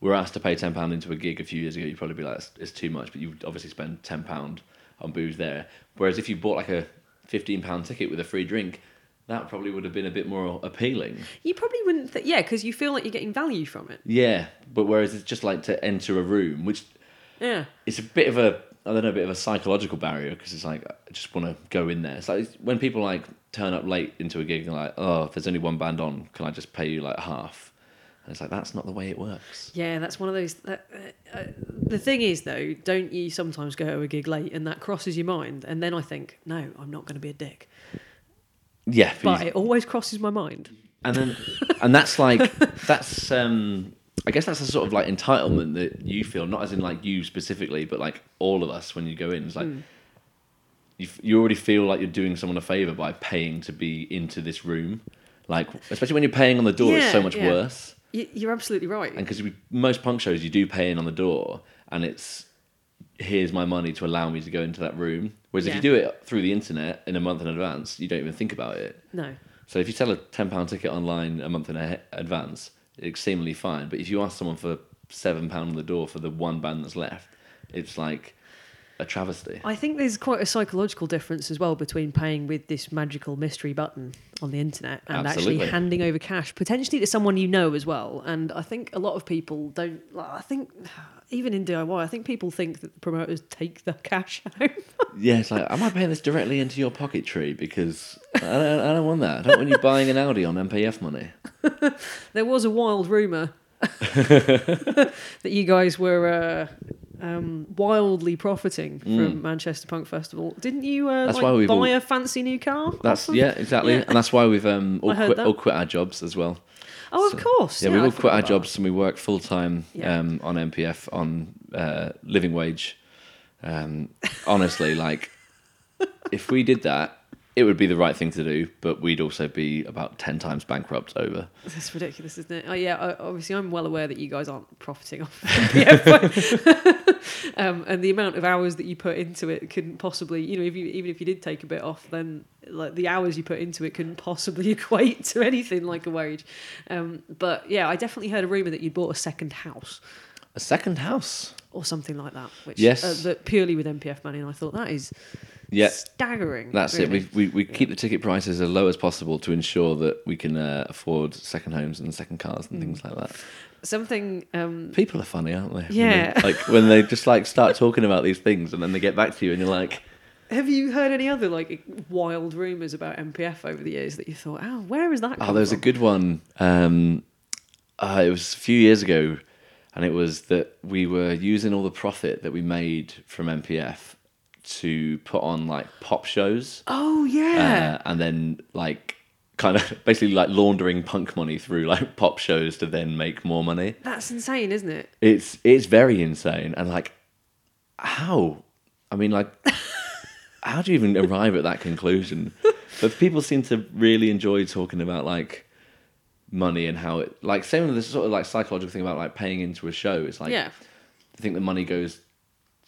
Speaker 2: were asked to pay ten pound into a gig a few years ago, you'd probably be like it's, it's too much, but you would obviously spend ten pound on booze there. Whereas if you bought like a fifteen pound ticket with a free drink, that probably would have been a bit more appealing.
Speaker 1: You probably wouldn't, th- yeah, because you feel like you're getting value from it.
Speaker 2: Yeah, but whereas it's just like to enter a room, which
Speaker 1: Yeah.
Speaker 2: it's a bit of a I don't know, a bit of a psychological barrier because it's like I just want to go in there. It's like when people like turn up late into a gig and like, oh, if there's only one band on, can I just pay you like half? And it's like that's not the way it works.
Speaker 1: Yeah, that's one of those. That, uh, uh, the thing is, though, don't you sometimes go to a gig late and that crosses your mind? And then I think, no, I'm not going to be a dick.
Speaker 2: Yeah, but
Speaker 1: it always crosses my mind.
Speaker 2: and then and that's like that's um I guess that's a sort of like entitlement that you feel, not as in like you specifically, but like all of us when you go in. It's like you you already feel like you're doing someone a favor by paying to be into this room. Like especially when you're paying on the door, it's so much
Speaker 1: yeah.
Speaker 2: worse.
Speaker 1: You're absolutely right.
Speaker 2: And because most punk shows, you do pay in on the door, and it's here's my money to allow me to go into that room. Whereas if you do it through the internet in a month in advance, you don't even think about it.
Speaker 1: No.
Speaker 2: So if you sell a ten pound ticket online a month in advance, it's seemingly fine. But if you ask someone for seven pound on the door for the one band that's left, it's like a travesty.
Speaker 1: I think there's quite a psychological difference as well between paying with this magical mystery button on the internet and
Speaker 2: Absolutely.
Speaker 1: actually handing over cash, potentially to someone you know as well. And I think a lot of people don't. Like, I think even in DIY, I think people think that the promoters take the cash home.
Speaker 2: Yeah, it's like, am I paying this directly into your pocket tree? Because I don't, I don't want that. I don't want you buying an Audi on MPF money.
Speaker 1: there was a wild rumor that you guys were. Uh, um, wildly profiting from Manchester Punk Festival, didn't you? Uh,
Speaker 2: Mm. That's
Speaker 1: like,
Speaker 2: why we've
Speaker 1: buy
Speaker 2: all-
Speaker 1: a fancy new car.
Speaker 2: That's yeah, exactly,
Speaker 1: Yeah.
Speaker 2: and that's why we've um, all quit all quit our jobs as well.
Speaker 1: Oh, of course.
Speaker 2: Yeah, we
Speaker 1: I
Speaker 2: all quit our jobs and we work full time
Speaker 1: Yeah.
Speaker 2: um, on MPF on uh, living wage. Um, honestly, like if we did that, it would be the right thing to do, but we'd also be about ten times bankrupt over.
Speaker 1: That's ridiculous, isn't it? Oh yeah, obviously I'm well aware that you guys aren't profiting off MPF, um, and the amount of hours that you put into it couldn't possibly, you know, if you even if you did take a bit off, then like the hours you put into it couldn't possibly equate to anything like a wage. Um, but yeah, I definitely heard a rumor that you bought a second house
Speaker 2: A second house.
Speaker 1: or something like that. Which,
Speaker 2: Yes.
Speaker 1: uh, that purely with MPF money, and I thought that is
Speaker 2: Yeah,
Speaker 1: staggering.
Speaker 2: that's
Speaker 1: really.
Speaker 2: it. We, we we keep the ticket prices as low as possible to ensure that we can uh, afford second homes and second cars and things like that.
Speaker 1: Something um,
Speaker 2: People are funny, aren't they? When they-
Speaker 1: Yeah.
Speaker 2: like when they just like start talking about these things and then they get back to you and you're like.
Speaker 1: Have you heard any other like wild rumors about MPF over the years that you thought, oh, where is that?
Speaker 2: Oh,
Speaker 1: come
Speaker 2: there was a good one. Um, uh, it was a few years ago, and it was that we were using all the profit that we made from MPF to put on like pop shows,
Speaker 1: Oh yeah.
Speaker 2: uh, and then like kind of basically like laundering punk money through like pop shows to then make more money.
Speaker 1: That's insane, isn't it?
Speaker 2: It's it's very insane, and like how? I mean, like how do you even arrive at that conclusion? But people seem to really enjoy talking about like money and how it like same with this sort of like psychological thing about like paying into a show. It's like
Speaker 1: yeah.
Speaker 2: I think the money goes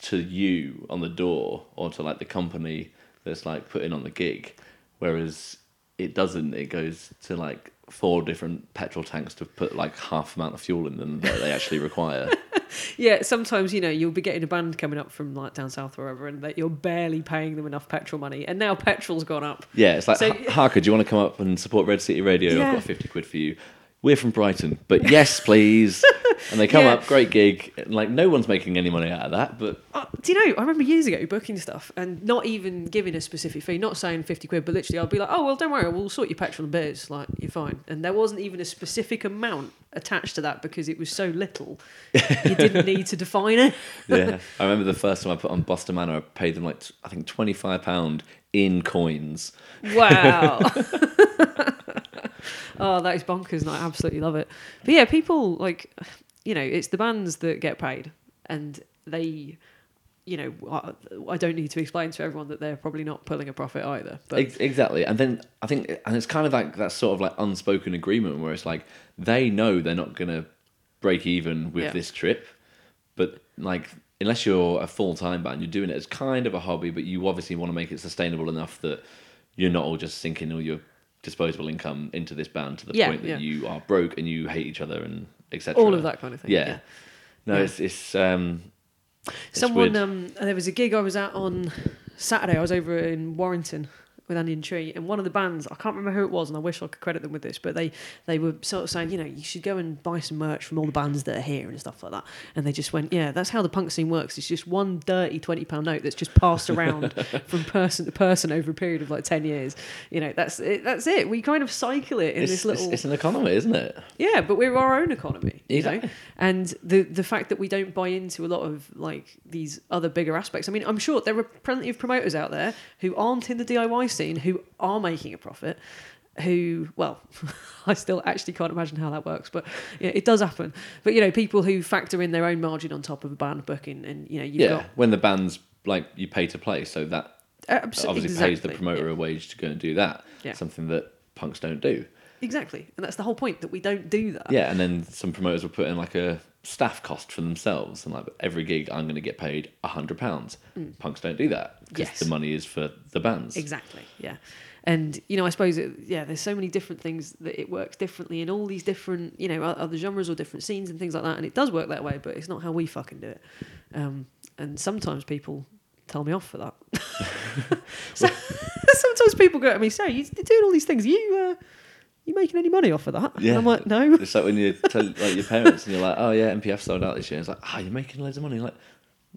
Speaker 2: to you on the door or to like the company that's like putting on the gig, whereas it doesn't. It goes to like four different petrol tanks to put like half amount of fuel in them that they actually require.
Speaker 1: Yeah, sometimes you know you'll be getting a band coming up from like down south or wherever, and that you're barely paying them enough petrol money, and now petrol's gone up.
Speaker 2: Yeah, it's like,
Speaker 1: So-
Speaker 2: Harker, do you want to come up and support Red City Radio?
Speaker 1: Yeah.
Speaker 2: I've got 50 quid for you. We're from Brighton, but yes, please. And they come
Speaker 1: Yeah.
Speaker 2: up, great gig. Like, no one's making any money out of that, but
Speaker 1: Uh, do you know? I remember years ago booking stuff and not even giving a specific fee, not saying fifty quid, but literally I'll be like, "Oh well, don't worry, we'll sort your petrol and beers. Like you're fine." And there wasn't even a specific amount attached to that because it was so little, you didn't need to define it.
Speaker 2: yeah. I remember the first time I put on Boston Manor, I paid them like, I think £25 in coins.
Speaker 1: Wow. oh, that is bonkers, and I absolutely love it. But yeah, people like, you know, it's the bands that get paid, and they, you know, I, don't need to explain to everyone that they're probably not pulling a profit either. But
Speaker 2: exactly. And then I think, and it's kind of like that sort of like unspoken agreement where it's like they know they're not going to break even with
Speaker 1: Yeah.
Speaker 2: this trip, but like unless you're a full time band, you're doing it as kind of a hobby, but you obviously want to make it sustainable enough that you're not all just sinking all your disposable income into this band to the
Speaker 1: Yeah,
Speaker 2: point that
Speaker 1: yeah.
Speaker 2: you are broke and you hate each other and etc.
Speaker 1: all of that kind of thing.
Speaker 2: Yeah.
Speaker 1: yeah.
Speaker 2: No, it's it's um. it's
Speaker 1: Someone,
Speaker 2: weird.
Speaker 1: um, there was a gig I was at on Saturday. I was over in Warrington, with Andy and Tree, and one of the bands I can't remember who it was, and I wish I could credit them with this, but they they were sort of saying, you know, you should go and buy some merch from all the bands that are here and stuff like that. And they just went, yeah, that's how the punk scene works. It's just one dirty twenty pound note that's just passed around from person to person over a period of like ten years. You know, that's it, that's it. We kind of cycle it in
Speaker 2: It's,
Speaker 1: this little
Speaker 2: it's an economy, isn't it?
Speaker 1: yeah, but we're our own economy, you know. And the the fact that we don't buy into a lot of like these other bigger aspects. I mean, I'm sure there are plenty of promoters out there who aren't in the DIY scene who are making a profit. Who, well, I still actually can't imagine how that works, but yeah, it does happen. But you know, people who factor in their own margin on top of a band booking, and you know, you've
Speaker 2: yeah.
Speaker 1: got
Speaker 2: When the band's like you pay to play, so that uh,
Speaker 1: abso-
Speaker 2: obviously pays the promoter
Speaker 1: yeah.
Speaker 2: a wage to go and do that.
Speaker 1: Yeah.
Speaker 2: Something that punks don't do.
Speaker 1: exactly, and that's the whole point that we don't do that.
Speaker 2: Yeah, and then some promoters will put in like a staff cost for themselves, and like every gig I'm going to get paid a hundred pounds. Punks don't do that because
Speaker 1: Mm. Yes.
Speaker 2: the money is for the bands.
Speaker 1: Exactly. Yeah. And you know, I suppose it, yeah, there's so many different things that it works differently in all these different you know other genres or different scenes and things like that. And it does work that way, but it's not how we fucking do it. Um, and sometimes people tell me off for that. so, sometimes people go at me, "So you're doing all these things? You uh, you making any money off of that?"
Speaker 2: Yeah.
Speaker 1: And I'm like, "No."
Speaker 2: It's like when you tell like your parents and you're like, "Oh yeah, MPF sold out this year." And It's like, "Ah, you're making loads of money." Like,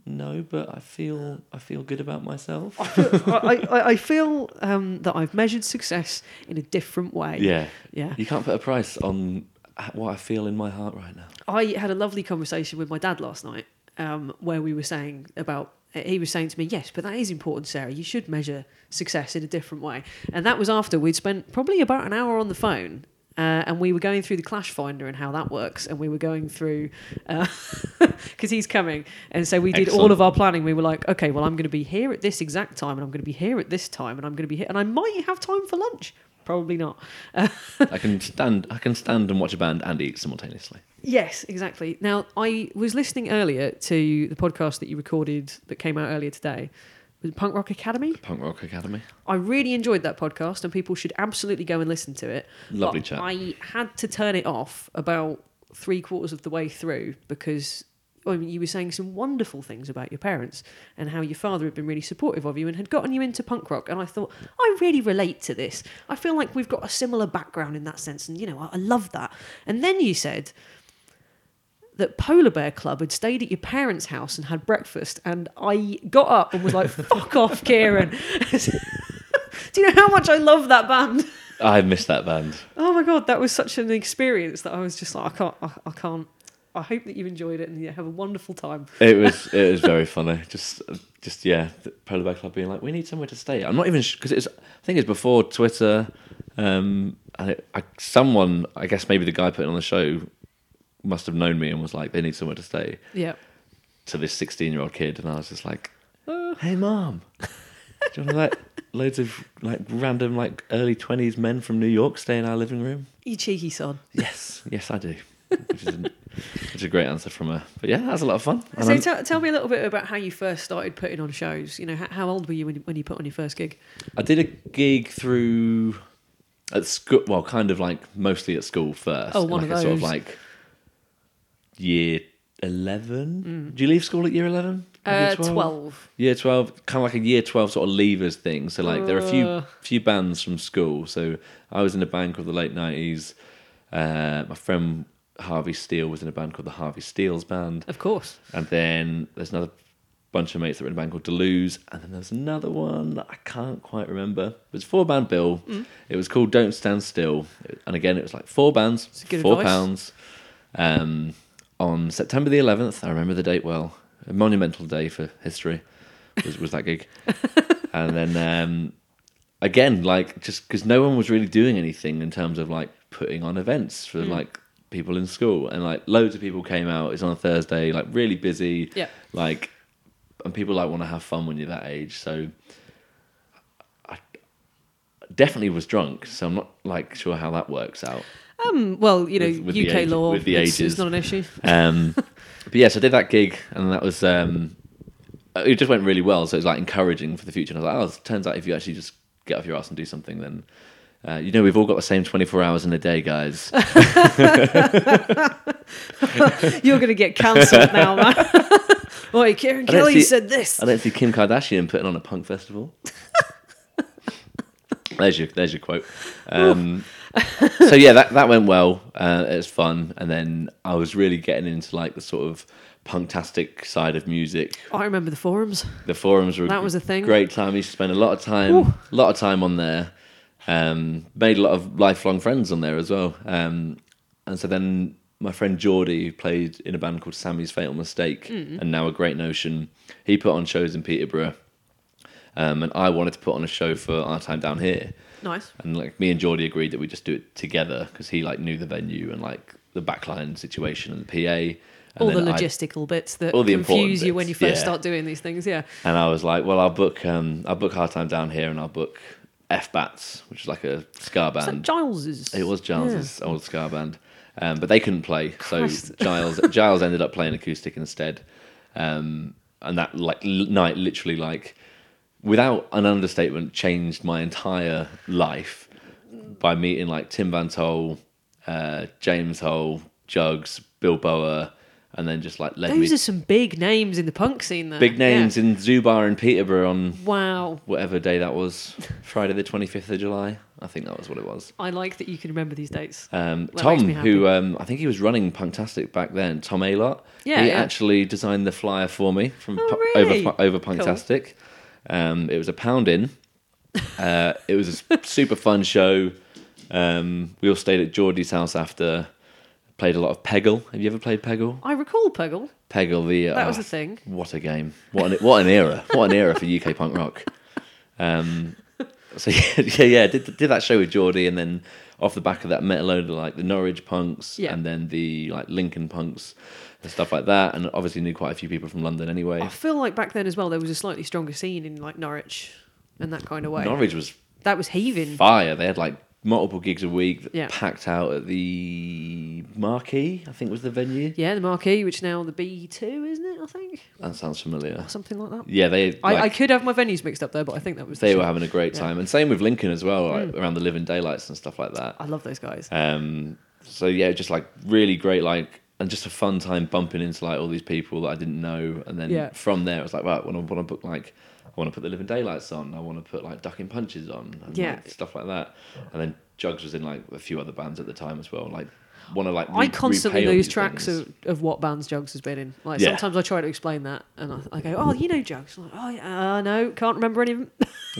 Speaker 2: no, but I feel I feel good about myself.
Speaker 1: I, I, I feel um, that I've measured success in a different way.
Speaker 2: yeah,
Speaker 1: Yeah.
Speaker 2: You can't put a price on what I feel in my heart right now.
Speaker 1: I had a lovely conversation with my dad last night um, where we were saying about, he was saying to me, yes, but that is important, Sarah. You should measure success in a different way. And that was after we'd spent probably about an hour on the phone. Uh, and we were going through the Clash Finder and how that works, and we were going through because he's coming, and so we did all of our planning. We were like, okay, well, I'm going to be here at this exact time, and I'm going to be here at this time, and I'm going to be here, and I might have time for lunch. Probably not.
Speaker 2: I can stand. I can stand and watch a band and eat simultaneously.
Speaker 1: Yes, exactly. Now, I was listening earlier to the podcast that you recorded that came out earlier today. Was Punk Rock Academy?
Speaker 2: Punk Rock Academy.
Speaker 1: I really enjoyed that podcast, and people should absolutely go and listen to it.
Speaker 2: Lovely chat.
Speaker 1: I had to turn it off about three quarters of the way through because I mean, you were saying some wonderful things about your parents and how your father had been really supportive of you and had gotten you into punk rock. And I thought, I really relate to this. I feel like we've got a similar background in that sense. And, you know, I, I love that. And then you said that Polar Bear Club had stayed at your parents' house and had breakfast. And I got up and was like, fuck off, Kieran. Do you know how much I love that band?
Speaker 2: I miss that band.
Speaker 1: Oh my god, that was such an experience that I was just like, I can't, I, I can't. I hope that you enjoyed it and you have a wonderful time.
Speaker 2: It was it was very funny. Just just yeah, the Polar Bear Club being like, we need somewhere to stay. I'm not even because it's I think it's before Twitter. Um, and it, I, someone, I guess maybe the guy putting on the show, must have known me and was like, they need somewhere to stay.
Speaker 1: Yeah.
Speaker 2: To this 16 year old kid, and I was just like,
Speaker 1: Uh.
Speaker 2: hey mom, do you want to let loads of like random like early 20s men from New York stay in our living room?
Speaker 1: You cheeky sod.
Speaker 2: Yes, yes I do. Which is, an, which is a great answer from her. But yeah, that's a lot of fun.
Speaker 1: So tell, tell me a little bit about how you first started putting on shows. You know, how, how old were you when, you when you put on your first gig?
Speaker 2: I did a gig through at school. Well, kind of like mostly at school first.
Speaker 1: Oh, one of
Speaker 2: like a Sort of
Speaker 1: those.
Speaker 2: like year eleven. Do you leave school at year eleven?
Speaker 1: Uh, 12.
Speaker 2: Year twelve, kind of like a year twelve sort of leavers thing. So like there are a few
Speaker 1: Uh.
Speaker 2: few bands from school. So I was in a band called the late nineties. Uh, my friend Harvey Steele was in a band called the Harvey Steele's Band.
Speaker 1: Of course.
Speaker 2: And then there's another bunch of mates that were in a band called Deleuze. And then there's another one that I can't quite remember. It was four band bill.
Speaker 1: Mm.
Speaker 2: It was called Don't Stand Still. And again, it was like four bands, four
Speaker 1: advice.
Speaker 2: pounds. Um, on September the 11th, I remember the date well. A monumental day for history was, was that gig. and then um, again, like just because no one was really doing anything in terms of like putting on events for like people in school, and like loads of people came out. It's on a Thursday, like really busy.
Speaker 1: Yeah.
Speaker 2: Like, and people like want to have fun when you're that age. So, I definitely was drunk. So I'm not like sure how that works out.
Speaker 1: Um, well, you know,
Speaker 2: With- with
Speaker 1: UK
Speaker 2: age-
Speaker 1: law,
Speaker 2: with the
Speaker 1: it's, it's not an issue.
Speaker 2: Um, but yeah, so I did that gig, and that was um, it. Just went really well. So it was like encouraging for the future. And I was like, oh, it turns out if you actually just get off your ass and do something, then uh, you know we've all got the same twenty four hours in a day, guys.
Speaker 1: You're going to get cancelled now, man. Oi, Kieran Kelly
Speaker 2: see-
Speaker 1: said this.
Speaker 2: I don't see Kim Kardashian putting on a punk festival. There's your there's your quote. Um, so yeah, that that went well. Uh, it was fun, and then I was really getting into like the sort of punktastic side of music.
Speaker 1: I remember the forums.
Speaker 2: The forums were
Speaker 1: That was a thing.
Speaker 2: Great time. To spend a lot of time, a lot of time on there. Um, made a lot of lifelong friends on there as well. Um, and so then my friend Geordie, who played in a band called Sammy's Fatal Mistake,
Speaker 1: Mm.
Speaker 2: and now a Great Notion, he put on shows in Peterborough. Um, and I wanted to put on a show for our time down here.
Speaker 1: Nice.
Speaker 2: And like me and Geordie agreed that we just do it together because he like knew the venue and like the backline situation and the PA. And
Speaker 1: all the
Speaker 2: then I-
Speaker 1: logistical bits that
Speaker 2: All the important
Speaker 1: confuse you when you first
Speaker 2: yeah.
Speaker 1: start doing these things. Yeah.
Speaker 2: And I was like, well, I'll book um, I'll book Hard Time Down Here and I'll book F Bats, which is like a ska band.
Speaker 1: Giles's?
Speaker 2: It was Giles's old ska band, um, but they couldn't play, so Giles Giles ended up playing acoustic instead. Um, and that like l- night, literally, like without an understatement, changed my entire life by meeting like Tim Vantol, uh, James Hole, Jugs, Bill Bower, and then just like led
Speaker 1: Those
Speaker 2: me
Speaker 1: are some big names in the punk scene there.
Speaker 2: big names
Speaker 1: Yeah.
Speaker 2: in Zubar and Peterborough on
Speaker 1: Wow.
Speaker 2: whatever day that was, Friday the twenty fifth of July. I think that was what it was.
Speaker 1: I like that you can remember these dates.
Speaker 2: Um, Tom,
Speaker 1: makes me happy.
Speaker 2: who um, I think he was running Punktastic back then, Tom Aylott.
Speaker 1: Yeah,
Speaker 2: he
Speaker 1: yeah.
Speaker 2: actually designed the flyer for me from
Speaker 1: Oh,
Speaker 2: Pu-
Speaker 1: really?
Speaker 2: over over Punktastic. Um, it was a pound in. Uh, it was a super fun show. Um, we all stayed at Geordie's house after. Played a lot of Peggle. Have you ever played Peggle?
Speaker 1: I recall Peggle.
Speaker 2: Peggle, the
Speaker 1: That was
Speaker 2: oh,
Speaker 1: a thing.
Speaker 2: What a game! What an what an era! What an era for UK punk rock. Um, so yeah, yeah, yeah, did did that show with Geordie, and then off the back of that, met a load of like the Norwich punks,
Speaker 1: Yeah.
Speaker 2: and then the like Lincoln punks and stuff like that, and obviously knew quite a few people from London anyway.
Speaker 1: I feel like back then as well, there was a slightly stronger scene in like Norwich and that kind of way.
Speaker 2: Norwich was
Speaker 1: That was heaving.
Speaker 2: fire. They had like multiple gigs a week,
Speaker 1: Yeah.
Speaker 2: packed out at the Marquee, I think was the venue.
Speaker 1: Yeah, the Marquee, which now the B2, isn't it? I think
Speaker 2: That sounds familiar.
Speaker 1: something like that.
Speaker 2: Yeah, they.
Speaker 1: I, I could have my venues mixed up there, but I think that was. the
Speaker 2: they
Speaker 1: show.
Speaker 2: were having a great
Speaker 1: Yeah.
Speaker 2: time, and same with Lincoln as well, like,
Speaker 1: Mm.
Speaker 2: around the Living Daylights and stuff like that.
Speaker 1: I love those guys.
Speaker 2: Um, so yeah, just like really great, like and just a fun time bumping into like all these people that I didn't know, and then
Speaker 1: Yeah.
Speaker 2: from there I was like, right, when I want to book like, I want to put the Living Daylights on, I want to put like Ducking Punches on, and
Speaker 1: Yeah.
Speaker 2: like, stuff like that, and then Jugs was in like a few other bands at the time as well, like want to like.
Speaker 1: I constantly lose tracks
Speaker 2: things.
Speaker 1: of, of what bands Jugs has been in. Like
Speaker 2: Yeah.
Speaker 1: sometimes I try to explain that, and I, I go, "Oh, you know Jugs." I'm like, oh, yeah, uh, no, can't remember any of them.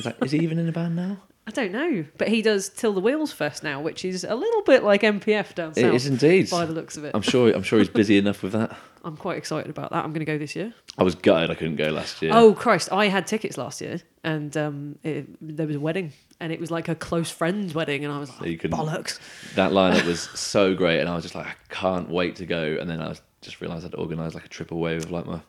Speaker 2: Like, is he even in a band now?
Speaker 1: I don't know, but he does Till the Wheels first now, which is a little bit like MPF down south.
Speaker 2: It is indeed.
Speaker 1: by the looks of it.
Speaker 2: I'm sure. I'm sure he's busy enough with that.
Speaker 1: I'm quite excited about that. I'm going to go this year.
Speaker 2: I was gutted I couldn't go last year.
Speaker 1: Oh Christ! I had tickets last year, and um, it, there was a wedding, and it was like a close friend's wedding, and I was
Speaker 2: So
Speaker 1: like,
Speaker 2: couldn't-
Speaker 1: bollocks.
Speaker 2: that lineup was so great, and I was just like, I can't wait to go. And then I just realised I'd organised like a trip away with like my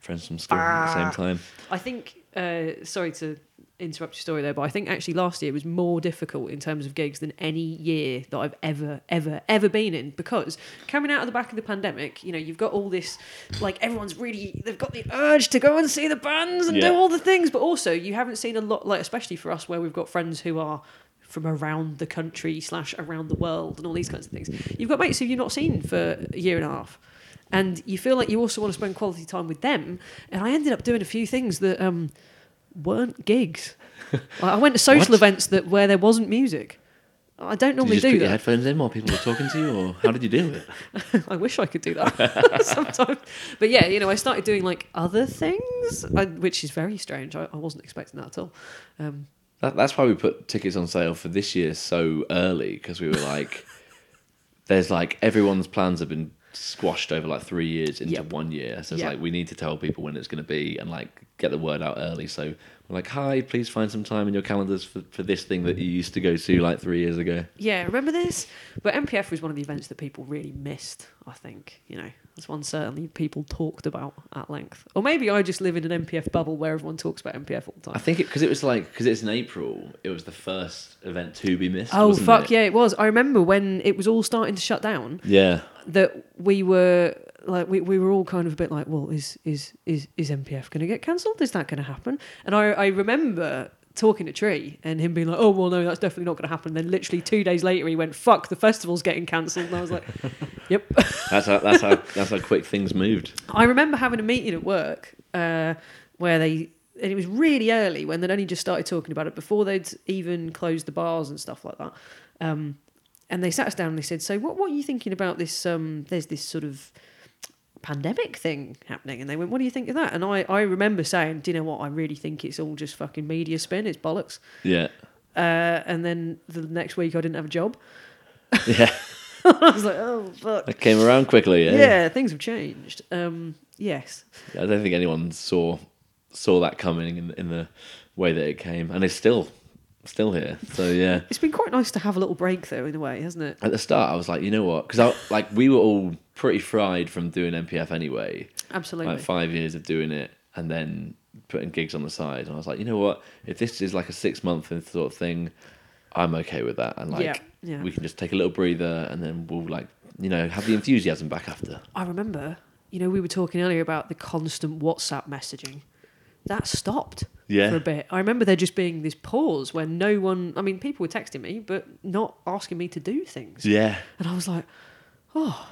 Speaker 2: friends from school at the
Speaker 1: Ah.
Speaker 2: same time.
Speaker 1: I think. Uh, sorry to interrupt your story there, but I think actually last year was more difficult in terms of gigs than any year that I've ever, ever, ever been in. Because coming out of the back of the pandemic, you know, you've got all this, like everyone's really, they've got the urge to go and see the bands and
Speaker 2: Yeah.
Speaker 1: do all the things, but also you haven't seen a lot, like especially for us where we've got friends who are from around the country slash around the world and all these kinds of things. You've got mates who you've not seen for a year and a half. And you feel like you also want to spend quality time with them. And I ended up doing a few things that um, weren't gigs. Like, I went to social events that where there wasn't music. I don't
Speaker 2: Did
Speaker 1: normally
Speaker 2: you just
Speaker 1: do
Speaker 2: put your
Speaker 1: that.
Speaker 2: headphones in while people were talking to you, or how did you do it?
Speaker 1: I wish I could do that sometimes. But yeah, you know, I started doing like other things, I, which is very strange. I, I wasn't expecting that at all. Um,
Speaker 2: That, that's why we put tickets on sale for this year so early because we were like, there's like everyone's plans have been squashed over like three years into
Speaker 1: Yep.
Speaker 2: one year. So it's
Speaker 1: Yeah.
Speaker 2: like we need to tell people when it's going to be and like get the word out early. So we're like, hi, please find some time in your calendars for, for this thing that you used to go to like three years ago.
Speaker 1: yeah, remember this? But MPF was one of the events that people really missed. I think you know that's one certainly people talked about at length. Or maybe I just live in an MPF bubble where everyone talks about MPF all the time.
Speaker 2: I think it because it was like because it's in April. It was the first event to be missed.
Speaker 1: Oh fuck
Speaker 2: it?
Speaker 1: yeah, it was. I remember when it was all starting to shut down.
Speaker 2: Yeah.
Speaker 1: that we were like we, we were all kind of a bit like well is is is is MPF going to get cancelled is that going to happen and I, I remember talking to Tree and him being like oh well no that's definitely not going to happen then literally two days later he went fuck the festival's getting cancelled and I was like yep
Speaker 2: That's how that's how that's how quick things moved.
Speaker 1: I remember having a meeting at work uh, where they and it was really early when they'd only just started talking about it before they'd even closed the bars and stuff like that. Um, and they sat us down and they said, "So what? What are you thinking about this? Um, there's this sort of pandemic thing happening." And they went, "What do you think of that?" And I, I remember saying, "Do you know what? I really think it's all just fucking media spin. It's bollocks."
Speaker 2: Yeah.
Speaker 1: Uh, and then the next week, I didn't have a job.
Speaker 2: Yeah.
Speaker 1: I was like, "Oh fuck."
Speaker 2: That came around quickly. Yeah.
Speaker 1: Yeah, things have changed. Um, yes.
Speaker 2: I don't think anyone saw saw that coming in in the way that it came, and it's still still here. So yeah.
Speaker 1: It's been quite nice to have a little break, though, in a way, hasn't it?
Speaker 2: At the start, I was like, you know what? Because i like we were all pretty fried from doing MPF anyway.
Speaker 1: Absolutely.
Speaker 2: Like five years of doing it, and then putting gigs on the side. And I was like, you know what? If this is like a six month sort of thing, I'm okay with that. And like,
Speaker 1: Yeah, yeah.
Speaker 2: we can just take a little breather, and then we'll like, you know, have the enthusiasm back after.
Speaker 1: I remember, you know, we were talking earlier about the constant WhatsApp messaging. That stopped
Speaker 2: Yeah.
Speaker 1: for a bit. I remember there just being this pause where no one, I mean, people were texting me, but not asking me to do things.
Speaker 2: Yeah.
Speaker 1: And I was like, oh,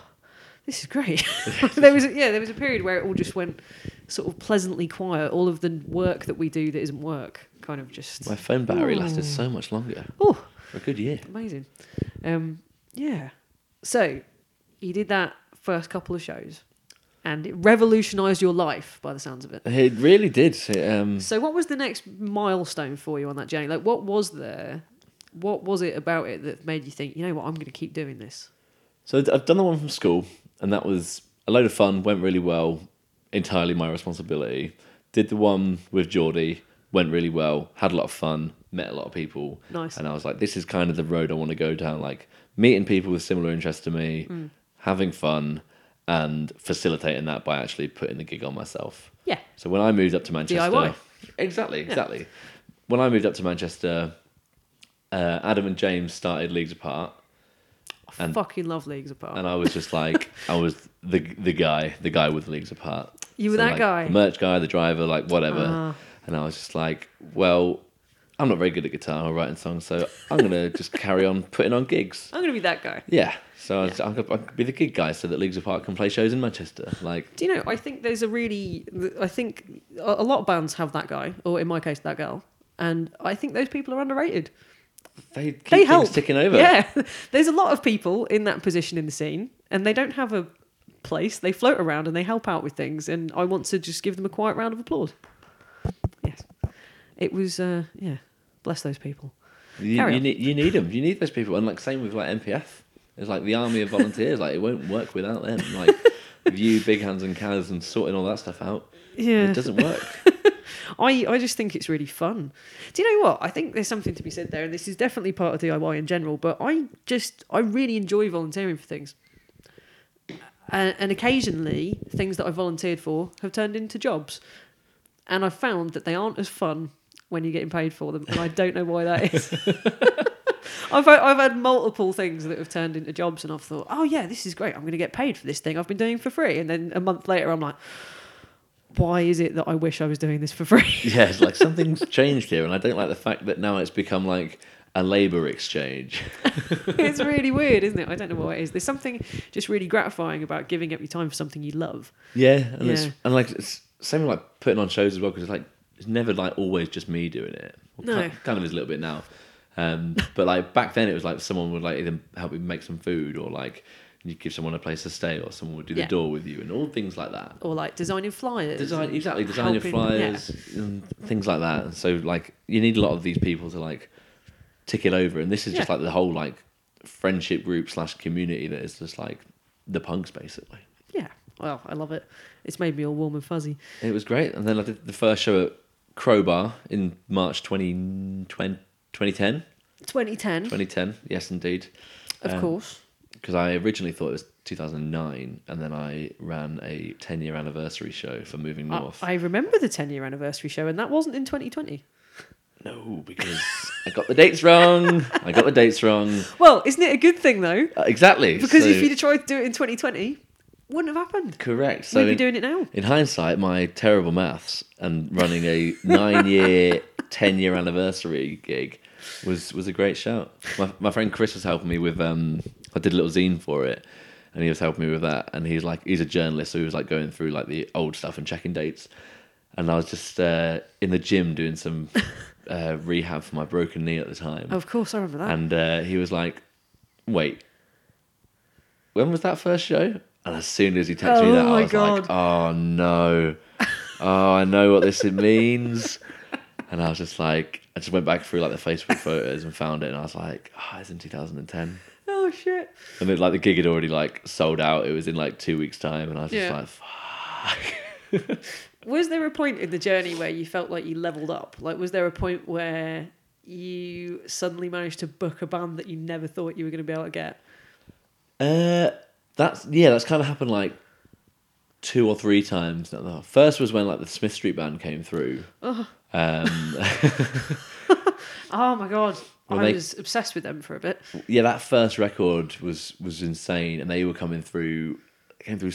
Speaker 1: this is great. there was, a, yeah, there was a period where it all just went sort of pleasantly quiet. All of the work that we do that isn't work kind of just,
Speaker 2: My phone battery lasted so much longer
Speaker 1: oh,
Speaker 2: for a good year.
Speaker 1: amazing. Um, yeah. So you did that first couple of shows and it revolutionized your life by the sounds of it.
Speaker 2: It really did. It, um,
Speaker 1: So what was the next milestone for you on that journey? Like what was there? What was it about it that made you think, you know what, I'm going to keep doing this?
Speaker 2: So I've done the one from school, and that was a load of fun. Went really well. Entirely my responsibility. Did the one with Geordie. Went really well. Had a lot of fun. Met a lot of people.
Speaker 1: Nice.
Speaker 2: And I was like, this is kind of the road I want to go down. Like meeting people with similar interests to me,
Speaker 1: Mm.
Speaker 2: having fun, and facilitating that by actually putting the gig on myself.
Speaker 1: Yeah.
Speaker 2: So when I moved up to Manchester,
Speaker 1: DIY.
Speaker 2: exactly, exactly. When I moved up to Manchester, uh, Adam and James started Leagues Apart, And-
Speaker 1: fucking love Leagues Apart.
Speaker 2: and I was just like, I was the the guy, the guy with Leagues Apart.
Speaker 1: You were that
Speaker 2: like,
Speaker 1: guy?
Speaker 2: the merch guy, the driver, like whatever.
Speaker 1: Ah.
Speaker 2: And I was just like, well, I'm not very good at guitar or writing songs, so I'm gonna just carry on putting on gigs.
Speaker 1: I'm going to be that guy.
Speaker 2: Yeah. So I was, I'm gonna, I could be the gig guy, so that Leagues Apart can play shows in Manchester. Like,
Speaker 1: Do you know, I think there's a really, I think a lot of bands have that guy, or in my case, that girl. And I think those people are underrated.
Speaker 2: They keep
Speaker 1: they
Speaker 2: things
Speaker 1: help.
Speaker 2: ticking over.
Speaker 1: Yeah. There's a lot of people in that position in the scene, and they don't have a place. They float around and they help out with things. And I want to just give them a quiet round of applause. Yes. It was, uh, yeah, bless those people.
Speaker 2: You, you need you need them. You need those people, and like same with like MPF. It's like the army of volunteers. like it won't work without them. Like with you, big hands and Kaz, and sorting all that stuff out.
Speaker 1: Yeah.
Speaker 2: It doesn't work.
Speaker 1: I, I just think it's really fun. Do you know what? I think there's something to be said there, and this is definitely part of DIY in general, but I just, I really enjoy volunteering for things. And, and occasionally, things that I volunteered for have turned into jobs. And I've found that they aren't as fun when you're getting paid for them, and I don't know why that is. I've, I've had multiple things that have turned into jobs, and I've thought, oh, yeah, this is great. I'm going to get paid for this thing I've been doing for free. And then a month later, I'm like, why is it that I wish I was doing this for free?
Speaker 2: yeah, it's like something's changed here, and I don't like the fact that now it's become like a labour exchange.
Speaker 1: it's really weird, isn't it? I don't know what it is. There's something just really gratifying about giving up your time for something you love.
Speaker 2: Yeah, and it's and like it's same with like putting on shows as well because it's like it's never like always just me doing it. Well,
Speaker 1: No.
Speaker 2: ki- kind of is a little bit now. Um, but like back then, it was like someone would like either help me make some food or like you give someone a place to stay or someone would do
Speaker 1: Yeah.
Speaker 2: the door with you and all things like that.
Speaker 1: Or like designing flyers.
Speaker 2: Design exactly design your
Speaker 1: helping-
Speaker 2: flyers and things like that. And so like you need a lot of these people to like tick it over. And this is just
Speaker 1: Yeah.
Speaker 2: like the whole like friendship group slash community that is just like the punks basically.
Speaker 1: Yeah. yeah. Well, I love it. It's made me all warm and fuzzy.
Speaker 2: It was great. And then I did the first show at Crowbar in March 2020, 2010.
Speaker 1: 2010,
Speaker 2: 2010, yes, indeed.
Speaker 1: of
Speaker 2: um,
Speaker 1: course.
Speaker 2: Because I originally thought it was 2009, and then I ran a 10 year anniversary show for Moving
Speaker 1: I,
Speaker 2: North.
Speaker 1: I remember the 10 year anniversary show, and that wasn't in 2020.
Speaker 2: no, because I got the dates wrong. I got the dates wrong.
Speaker 1: Well, isn't it a good thing though?
Speaker 2: Uh, exactly.
Speaker 1: Because
Speaker 2: so-
Speaker 1: if you'd have tried to do it in 2020, wouldn't have happened.
Speaker 2: Correct. So
Speaker 1: We'd be
Speaker 2: in,
Speaker 1: doing it now.
Speaker 2: in hindsight, my terrible maths and running a nine year, 10 year anniversary gig was, was a great shout. My, my friend Chris was helping me with, um, I did a little zine for it and he was helping me with that. And he's like, he's a journalist. So he was like going through like the old stuff and checking dates. and I was just uh, in the gym doing some uh, rehab for my broken knee at the time.
Speaker 1: Of course, I remember that.
Speaker 2: And uh, he was like, "Wait, when was that first show?" And as soon as he texted me
Speaker 1: Oh
Speaker 2: that, I was
Speaker 1: God.
Speaker 2: like, "Oh no, oh I know what this means." And I was just like, I just went back through like the Facebook photos and found it, and I was like, "Oh, it's in 2010."
Speaker 1: Oh shit!
Speaker 2: And then like the gig had already like sold out. It was in like two weeks' time, and I was just
Speaker 1: Yeah.
Speaker 2: like, "Fuck."
Speaker 1: Was there a point in the journey where you felt like you leveled up? Like, was there a point where you suddenly managed to book a band that you never thought you were going to be able to get?
Speaker 2: Uh, that's yeah, that's kind of happened like two or three times. now. The First was when like the Smith Street Band came through. Um,
Speaker 1: Oh my god,
Speaker 2: Well,
Speaker 1: I
Speaker 2: they-
Speaker 1: was obsessed with them for a bit.
Speaker 2: yeah, that first record was was insane, and they were coming through, came through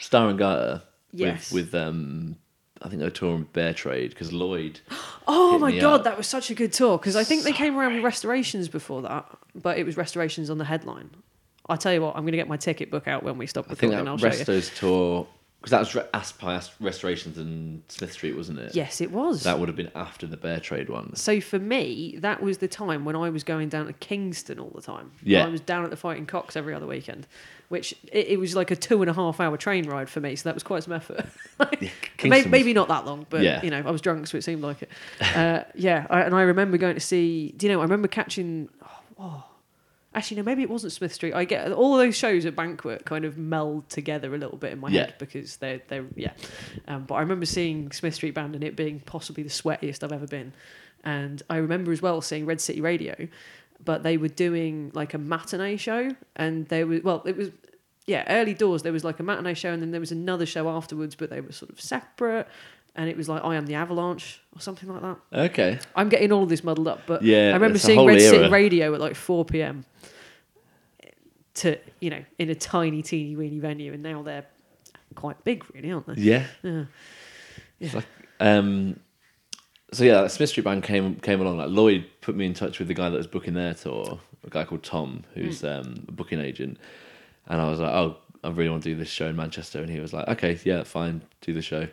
Speaker 2: Star and Garter
Speaker 1: Yes.
Speaker 2: with with um, I think they were touring Bear Trade because Lloyd.
Speaker 1: Oh my god,
Speaker 2: up.
Speaker 1: that was such a good tour because I think they came around with restorations before that, but it was restorations on the headline. I tell you what, I'm going to get my ticket book out when we stop recording.
Speaker 2: I think that
Speaker 1: I'll show you.
Speaker 2: Resto's tour because that was Re- Aspi Ast- Restorations and Smith Street, wasn't it?
Speaker 1: Yes, it was.
Speaker 2: That would have been after the Bear Trade one.
Speaker 1: So for me, that was the time when I was going down to Kingston all the time.
Speaker 2: Yeah.
Speaker 1: I was down at the Fighting Cocks every other weekend, which it, it was like a two and a half hour train ride for me. So that was quite some effort. maybe,
Speaker 2: was-
Speaker 1: maybe not that long, but
Speaker 2: Yeah.
Speaker 1: you know, I was drunk, so it seemed like it. Uh, yeah, I, and I remember going to see. Do you know? I remember catching. Oh, oh, actually, no, maybe it wasn't Smith Street. I get all of those shows at Banquet kind of meld together a little bit in my
Speaker 2: Yeah.
Speaker 1: head because they're they're yeah. Um, but I remember seeing Smith Street Band and it being possibly the sweatiest I've ever been. And I remember as well seeing Red City Radio, but they were doing like a matinee show, and they were well, it was yeah, early doors. There was like a matinee show, and then there was another show afterwards, but they were sort of separate. And it was like I am the Avalanche or something like that.
Speaker 2: Okay.
Speaker 1: I'm getting all of this muddled up, but
Speaker 2: Yeah,
Speaker 1: I remember seeing Red City. Radio at like 4 p.m. to you know in a tiny, teeny, weeny venue, and now they're quite big, really, aren't they?
Speaker 2: Yeah.
Speaker 1: Yeah.
Speaker 2: It's like, um, so yeah, Smith Street Band came came along. Like Lloyd put me in touch with the guy that was booking their tour, a guy called Tom, who's
Speaker 1: Hmm.
Speaker 2: um, a booking agent. And I was like, oh, I really want to do this show in Manchester. And he was like, okay, yeah, fine, do the show.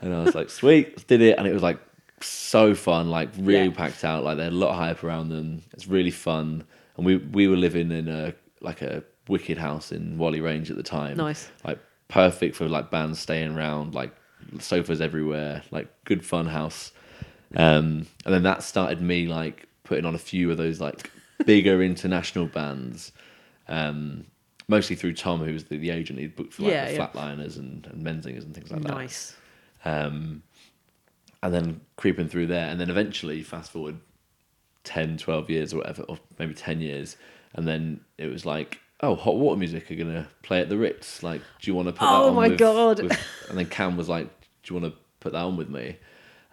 Speaker 2: and I was like, sweet, did it. And it was like so fun, like really
Speaker 1: Yeah.
Speaker 2: packed out. Like they had a lot of hype around them. It's really fun. And we we were living in a like a wicked house in Whalley Range at the time
Speaker 1: Nice.
Speaker 2: like perfect for like bands staying around, like sofas everywhere, like good fun house. Um, and then that started me like putting on a few of those like bigger international bands, um, mostly through Tom, who was the, the agent. He'd booked for like
Speaker 1: Yeah,
Speaker 2: the
Speaker 1: yeah.
Speaker 2: Flatliners and, and Menzingers and things like that.
Speaker 1: Nice.
Speaker 2: Um, and then creeping through there, and then eventually, fast forward 10, 12 years or whatever, or maybe 10 years, and then it was like, oh, Hot Water Music are going to play at the Ritz. Like, do you want to put that on?
Speaker 1: Oh my
Speaker 2: with-
Speaker 1: God.
Speaker 2: with- and then Cam was like, do you want to put that on with me?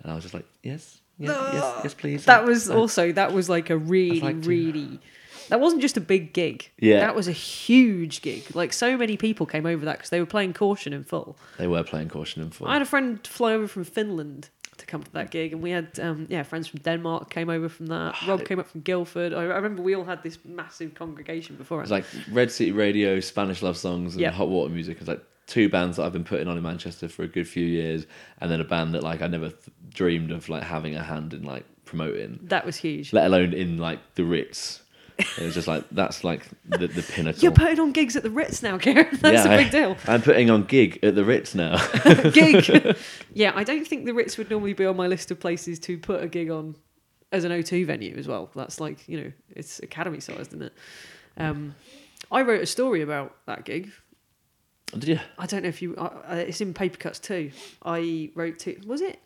Speaker 2: And I was just like, yes, yeah, yes, yes, please.
Speaker 1: That was
Speaker 2: Uh,
Speaker 1: also that was like a really,
Speaker 2: like to-
Speaker 1: really. That wasn't just a big gig.
Speaker 2: Yeah.
Speaker 1: that was a huge gig. Like so many people came over that because they were playing Caution in full.
Speaker 2: They were playing Caution in full.
Speaker 1: I had a friend fly over from Finland to come to that gig, and we had um, yeah friends from Denmark came over from that. Rob came up from Guildford. I, I remember we all had this massive congregation before
Speaker 2: It
Speaker 1: us.
Speaker 2: was like Red City Radio, Spanish Love Songs, and
Speaker 1: Yeah.
Speaker 2: Hot Water Music. It was like two bands that I've been putting on in Manchester for a good few years, and then a band that like I never th- dreamed of like having a hand in like promoting,
Speaker 1: that was huge.
Speaker 2: let alone in like the Ritz. It was just like that's like the, the pinnacle.
Speaker 1: You're putting on gigs at the Ritz now, Karen. That's
Speaker 2: Yeah,
Speaker 1: a
Speaker 2: I-
Speaker 1: big deal.
Speaker 2: I'm putting on gig at the Ritz now.
Speaker 1: gig. yeah, I don't think the Ritz would normally be on my list of places to put a gig on as an O2 venue as well. That's like, you know, it's academy sized, isn't it? Um, I wrote a story about that gig.
Speaker 2: Did you?
Speaker 1: I don't know if you, it's in Paper Cuts too. I wrote two, was it?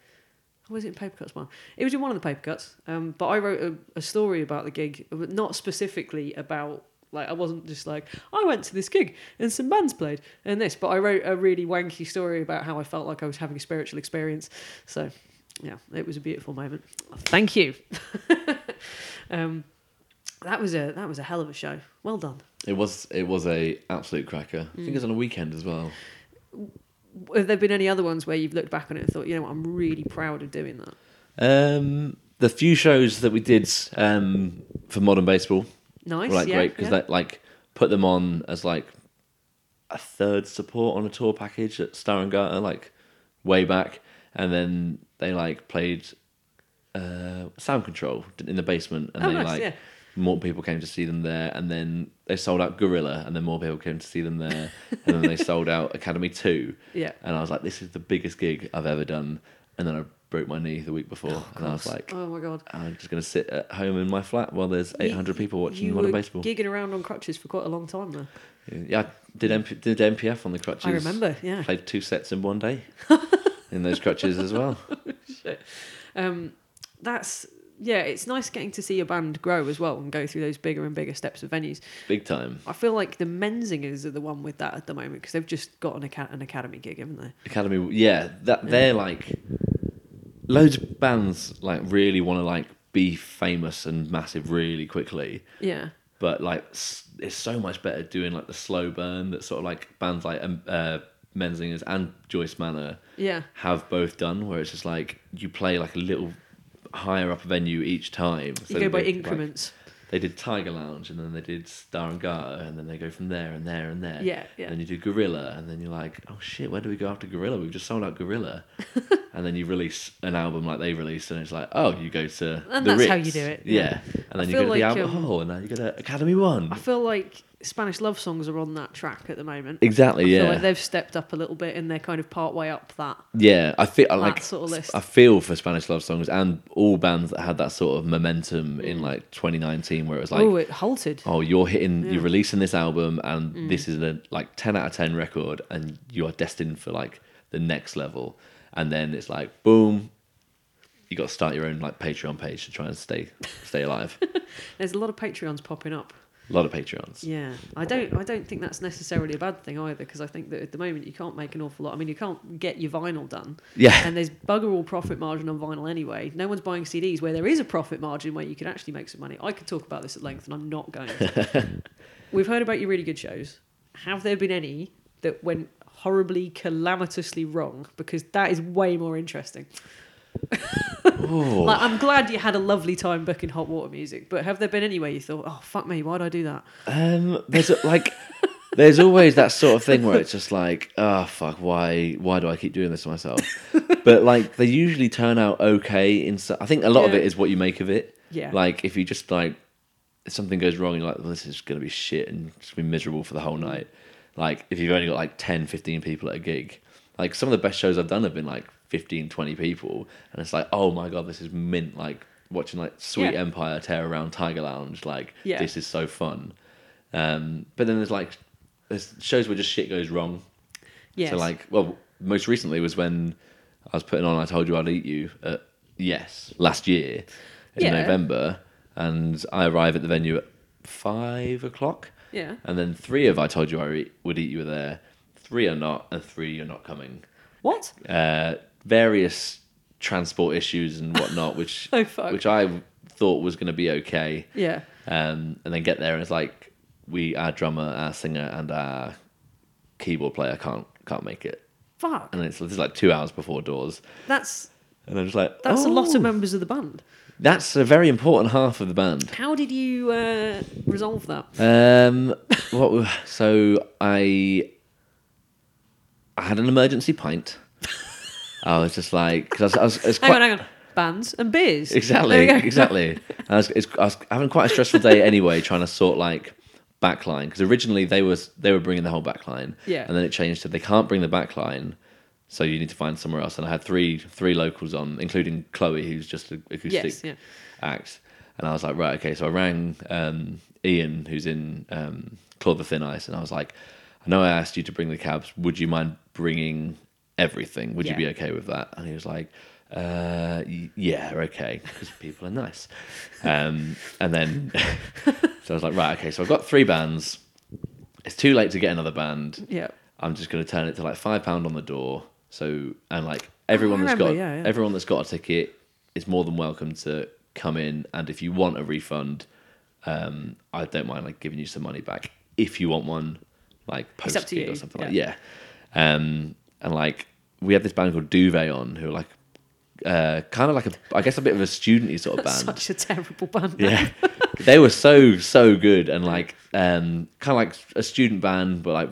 Speaker 1: Was it in Paper Cuts one? It was in one of the Paper Cuts. Um, but I wrote a, a story about the gig, but not specifically about like I wasn't just like I went to this gig and some bands played and this, but I wrote a really wanky story about how I felt like I was having a spiritual experience. So yeah, it was a beautiful moment. Thank you. um, that was a that was a hell of a show. Well done.
Speaker 2: It was. It was a absolute cracker. I
Speaker 1: Mm.
Speaker 2: think it was on a weekend as well.
Speaker 1: Have there been any other ones where you've looked back on it and thought, you know what, I'm really proud of doing that?
Speaker 2: Um, the few shows that we did um, for modern baseball
Speaker 1: Nice,
Speaker 2: were like
Speaker 1: yeah,
Speaker 2: great because
Speaker 1: yeah.
Speaker 2: that like put them on as like a third support on a tour package at Star and Garter. Like way back, and then they like played uh, Sound Control in the basement, and
Speaker 1: Oh,
Speaker 2: they
Speaker 1: nice,
Speaker 2: like
Speaker 1: yeah.
Speaker 2: More people came to see them there, and then they sold out Gorilla, and then more people came to see them there, and then they sold out Academy Two,
Speaker 1: Yeah.
Speaker 2: and I was like, this is the biggest gig I've ever done, and then I broke my knee the week before, and I was like.
Speaker 1: oh my god.
Speaker 2: I'm just going to sit at home in my flat while there's 800 people watching
Speaker 1: you
Speaker 2: modern
Speaker 1: were
Speaker 2: baseball.
Speaker 1: gigging around on crutches for quite a long time though.
Speaker 2: Yeah, I did MP, did MPF on the crutches.
Speaker 1: I remember, yeah.
Speaker 2: Played two sets in one day in those crutches as well.
Speaker 1: Um, that's yeah, it's nice getting to see a band grow as well and go through those bigger and bigger steps of venues.
Speaker 2: Big time.
Speaker 1: I feel like the Menzingers are the one with that at the moment because they've just got an, aca- an academy gig, haven't they?
Speaker 2: Academy, yeah, that they're like loads of bands like really want to like be famous and massive really quickly,
Speaker 1: Yeah,
Speaker 2: but like it's so much better doing like the slow burn that sort of like bands like um, uh, Menzingers and Joyce Manor
Speaker 1: yeah,
Speaker 2: have both done, where it's just like you play like a little higher up a venue each time.
Speaker 1: you
Speaker 2: So
Speaker 1: go by
Speaker 2: they- like,
Speaker 1: increments.
Speaker 2: they did Tiger Lounge and then they did Star and then they go from there and there and there.
Speaker 1: Yeah, yeah.
Speaker 2: And then you do Gorilla and then you're like, oh shit, where do we go after Gorilla? We've just sold out Gorilla. and then you release an album like they released and it's like, oh, you go to
Speaker 1: And
Speaker 2: the
Speaker 1: that's how you do it,
Speaker 2: Yeah.
Speaker 1: yeah.
Speaker 2: And
Speaker 1: I
Speaker 2: then you go to the
Speaker 1: like,
Speaker 2: Albert
Speaker 1: um,
Speaker 2: Hall and then you go to Academy One.
Speaker 1: I feel like Spanish love songs are on that track at the moment.
Speaker 2: Exactly,
Speaker 1: I
Speaker 2: yeah.
Speaker 1: like they've stepped up a little bit and they're kind of part way up that.
Speaker 2: Yeah, I feel I like
Speaker 1: sort of list.
Speaker 2: I feel for Spanish love songs and all bands that had that sort of momentum in like 2019 where it was like
Speaker 1: oh, it halted.
Speaker 2: oh you're hitting you're releasing this album and
Speaker 1: Mm.
Speaker 2: this is a like 10 out of 10 record and you are destined for like the next level and then it's like boom you got to start your own like patreon page to try and stay stay alive
Speaker 1: There's a lot of Patreons popping up.
Speaker 2: A lot of patreons
Speaker 1: Yeah, I don't. I don't think that's necessarily a bad thing either, because I think that at the moment you can't make an awful lot. I mean, you can't get your vinyl done,
Speaker 2: yeah
Speaker 1: and there's bugger all profit margin on vinyl anyway. No one's buying CDs where there is a profit margin where you can actually make some money. I could talk about this at length, and I'm not going. to. We've heard about your really good shows. Have there been any that went horribly calamitously wrong? Because that is way more interesting. Like, I'm glad you had a lovely time booking hot water music, but have there been any way you thought, "Oh fuck me, why'd I do that?"
Speaker 2: Um, there's a, like, there's always that sort of thing where it's just like, oh fuck, why, why do I keep doing this to myself? but like, they usually turn out okay. In so, I think a lot of it is what you make of it.
Speaker 1: Yeah.
Speaker 2: Like if you just like, if something goes wrong, you're like, well, this is gonna be shit and just be miserable for the whole night. Like if you've only got like 10, 15 people at a gig, like some of the best shows I've done have been like 15, 20 people, and it's like, oh my god, this is mint. Like watching like Sweet
Speaker 1: Yeah.
Speaker 2: Empire tear around Tiger Lounge, like
Speaker 1: Yeah.
Speaker 2: this is so fun. Um, but then there's like there's shows where just shit goes wrong.
Speaker 1: Yes.
Speaker 2: So like, well, most recently was when I was putting on "I Told You I'd Eat You" at Yes last year in
Speaker 1: Yeah.
Speaker 2: November, and I arrive at the venue at five o'clock,
Speaker 1: yeah.
Speaker 2: and then three of "I Told You I Would Eat You" are there, three are not, and three are not coming.
Speaker 1: What?
Speaker 2: Uh, various transport issues and whatnot, which
Speaker 1: Oh,
Speaker 2: which I thought was going to be okay.
Speaker 1: Yeah.
Speaker 2: Um, and then get there and it's like we, our drummer, our singer, and our keyboard player can't can't make it.
Speaker 1: Fuck.
Speaker 2: And it's, it's like two hours before doors,
Speaker 1: That's
Speaker 2: and I'm just like,
Speaker 1: that's a lot
Speaker 2: "Oh."
Speaker 1: of members of the band.
Speaker 2: That's a very important half of the band.
Speaker 1: How did you uh, resolve that?
Speaker 2: Um, what? So I, I had an emergency pint. I was just like, because I was, I was, was
Speaker 1: Hang
Speaker 2: quite,
Speaker 1: on, hang on. Bands and beers.
Speaker 2: Exactly, exactly. I was, it's, I was having quite a stressful day anyway, trying to sort like backline because originally they was they were bringing the whole backline,
Speaker 1: Yeah.
Speaker 2: and then it changed to they can't bring the backline, so you need to find somewhere else. And I had three three locals on, including Chloe, who's just an acoustic
Speaker 1: Yes, yeah.
Speaker 2: act. And I was like, right, okay. So I rang um, Ian, who's in um, Claw the Thin Ice, and I was like, I know I asked you to bring the cabs. Would you mind bringing everything? Would
Speaker 1: Yeah.
Speaker 2: you be okay with that? And he was like, uh, yeah, okay, because people are nice. Um, and then, so I was like, right, okay. So I've got three bands. It's too late to get another band.
Speaker 1: Yeah.
Speaker 2: I'm just going to turn it to like five pound on the door. So and like everyone
Speaker 1: I
Speaker 2: that's got
Speaker 1: yeah, yeah.
Speaker 2: everyone that's got a ticket is more than welcome to come in. And if you want a refund, um, I don't mind like giving you some money back if you want one, like post gig
Speaker 1: you,
Speaker 2: or something
Speaker 1: yeah.
Speaker 2: like yeah. Um, and like we had this band called Duvet on who are like uh, kind of like a I guess a bit of a studenty sort of band.
Speaker 1: Such a terrible band.
Speaker 2: Yeah, they were so so good and like um, kind of like a student band, but like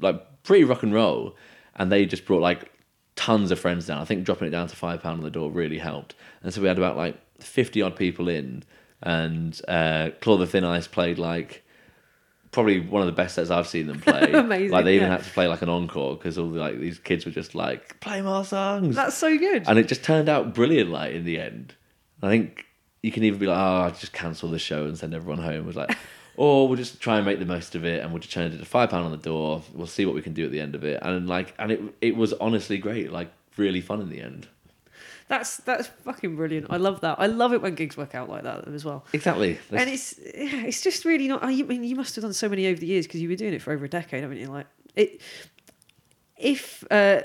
Speaker 2: like pretty rock and roll. And they just brought like tons of friends down. I think dropping it down to five pound on the door really helped. And so we had about like fifty odd people in, and uh, Claw the Thin Ice played like probably one of the best sets I've seen them play.
Speaker 1: Amazing,
Speaker 2: Like they even
Speaker 1: yeah.
Speaker 2: had to play like an encore because all the, like these kids were just like play more songs.
Speaker 1: That's so good.
Speaker 2: and it just turned out brilliant. Like in the end, I think you can even be like, oh, I'll just cancel the show and send everyone home. It was like, or we'll just try and make the most of it, and we'll just turn it to five pound on the door. We'll see what we can do at the end of it, and like, and it it was honestly great, like really fun in the end.
Speaker 1: That's that's fucking brilliant. I love that. I love it when gigs work out like that as well.
Speaker 2: Exactly.
Speaker 1: and it's yeah, it's just really not. I mean, you must have done so many over the years because you were doing it for over a decade, haven't you? Like it. If uh,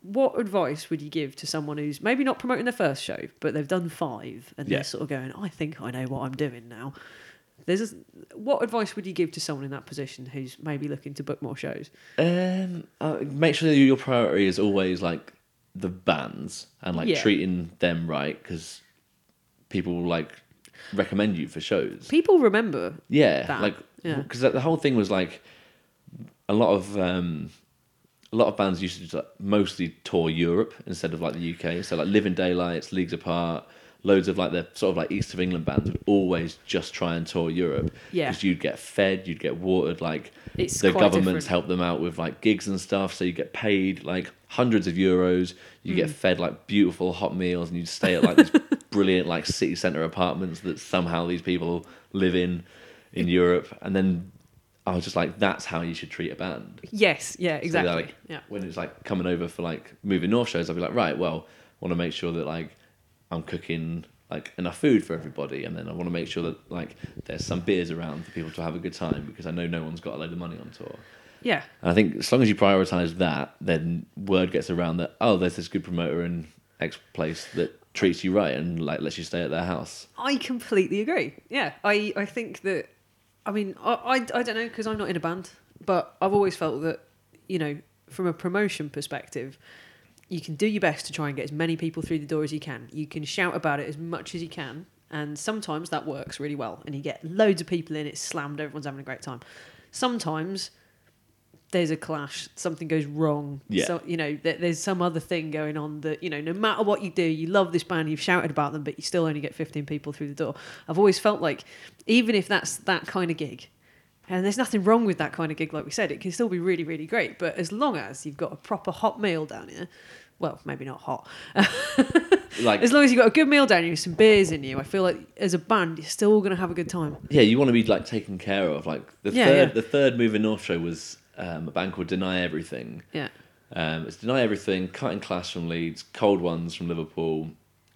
Speaker 1: what advice would you give to someone who's maybe not promoting their first show, but they've done five and
Speaker 2: Yeah.
Speaker 1: they're sort of going, I think I know what I'm doing now. There's a, what advice would you give to someone in that position who's maybe looking to book more shows?
Speaker 2: Um, uh, make sure that your priority is always like the bands and like
Speaker 1: Yeah.
Speaker 2: treating them right because people like recommend you for shows.
Speaker 1: People remember.
Speaker 2: Yeah,
Speaker 1: that,
Speaker 2: like
Speaker 1: yeah.
Speaker 2: because the whole thing was like a lot of um, a lot of bands used to just, like, mostly tour Europe instead of like the UK. So like Living Daylights, Leagues Apart, loads of like the sort of like East of England bands would always just try and tour Europe.
Speaker 1: Yeah.
Speaker 2: because you'd get fed, you'd get watered. Like
Speaker 1: It's
Speaker 2: the governments
Speaker 1: different.
Speaker 2: help them out with like gigs and stuff, so you get paid like hundreds of euros. You
Speaker 1: Mm.
Speaker 2: get fed like beautiful hot meals, and you stay at like these brilliant like city center apartments that somehow these people live in in Europe. And then I was just like, that's how you should treat a band.
Speaker 1: Yes, yeah,
Speaker 2: So
Speaker 1: exactly.
Speaker 2: like,
Speaker 1: yeah.
Speaker 2: When it's like coming over for like moving north shows, I'd be like, right, well, want to make sure that like I'm cooking like enough food for everybody, and then I want to make sure that like there's some beers around for people to have a good time because I know no one's got a load of money on tour.
Speaker 1: Yeah.
Speaker 2: And I think as long as you prioritize that, then word gets around that oh, there's this good promoter in X place that treats you right and like lets you stay at their house.
Speaker 1: I completely agree. Yeah, I, I think that, I mean, I, I, I don't know because I'm not in a band, but I've always felt that, you know, from a promotion perspective, you can do your best to try and get as many people through the door as you can. You can shout about it as much as you can, and sometimes that works really well, and you get loads of people in. It's slammed. Everyone's having a great time. Sometimes there's a clash, something goes wrong.
Speaker 2: Yeah.
Speaker 1: So, you know, there, there's some other thing going on that, you know, no matter what you do, you love this band, you've shouted about them, but you still only get 15 people through the door. I've always felt like, even if that's that kind of gig, and there's nothing wrong with that kind of gig, like we said, it can still be really, really great. But as long as you've got a proper hot meal down here, well, maybe not hot,
Speaker 2: Like
Speaker 1: as long as you've got a good meal down here with some beers in you, I feel like as a band, you're still going to have a good time.
Speaker 2: yeah, you want to be like taken care of. Like the
Speaker 1: Yeah,
Speaker 2: third,
Speaker 1: yeah.
Speaker 2: the third moving north show was um, a band called Deny Everything.
Speaker 1: Yeah.
Speaker 2: Um, it's Deny Everything, Cutting Class from Leeds, Cold Ones from Liverpool,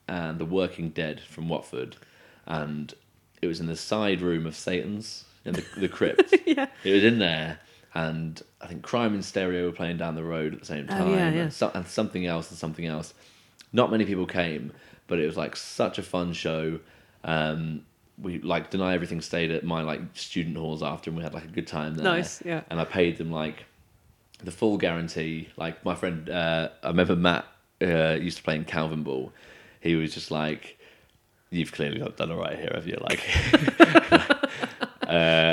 Speaker 2: and The Working Dead from Watford. And it was in the side room of Satan's in the, the crypt.
Speaker 1: yeah.
Speaker 2: It was in there, and I think Crime and Stereo were playing down the road at the same
Speaker 1: Oh,
Speaker 2: time,
Speaker 1: yeah, yeah.
Speaker 2: And, so, and something else and something else. Not many people came, but it was like such a fun show. Um, we like deny everything stayed at my like student halls after, and we had like a good time there.
Speaker 1: Nice, yeah.
Speaker 2: And I paid them like the full guarantee. Like my friend, uh, I remember Matt uh, used to play in Calvin Ball. He was just like, "You've clearly not done all right here, have you?" Like,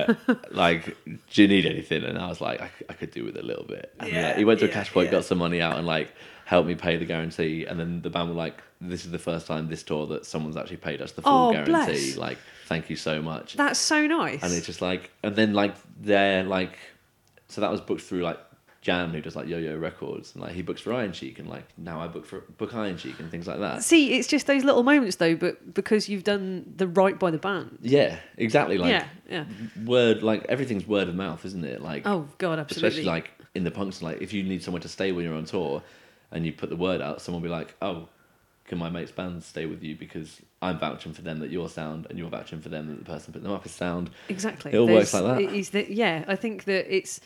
Speaker 2: uh, like, do you need anything? And I was like, I could do with a little bit. And
Speaker 1: Yeah,
Speaker 2: like, he went to a cash point,
Speaker 1: yeah.
Speaker 2: got some money out, and like helped me pay the guarantee. And then the band were like, "This is the first time this tour that someone's actually paid us the full
Speaker 1: Oh,
Speaker 2: guarantee.
Speaker 1: bless.
Speaker 2: Like, thank you so much."
Speaker 1: That's so nice.
Speaker 2: and it's just like and then like they're like so that was booked through like Jan who does like Yo Yo Records and like he books for Iron Chic and like now I book for book Iron Chic and things like that.
Speaker 1: See, it's just those little moments though, but because you've done the right by the band.
Speaker 2: Yeah, exactly. Like
Speaker 1: yeah, yeah.
Speaker 2: word like everything's word of mouth, isn't it? Like
Speaker 1: Oh god, absolutely.
Speaker 2: especially like in the punks like if you need somewhere to stay when you're on tour and you put the word out, someone will be like, Oh, can my mate's band stay with you because I'm vouching for them that you're sound and you're vouching for them that the person put them up is sound.
Speaker 1: exactly.
Speaker 2: it all works like that.
Speaker 1: is that- yeah, I think that it's,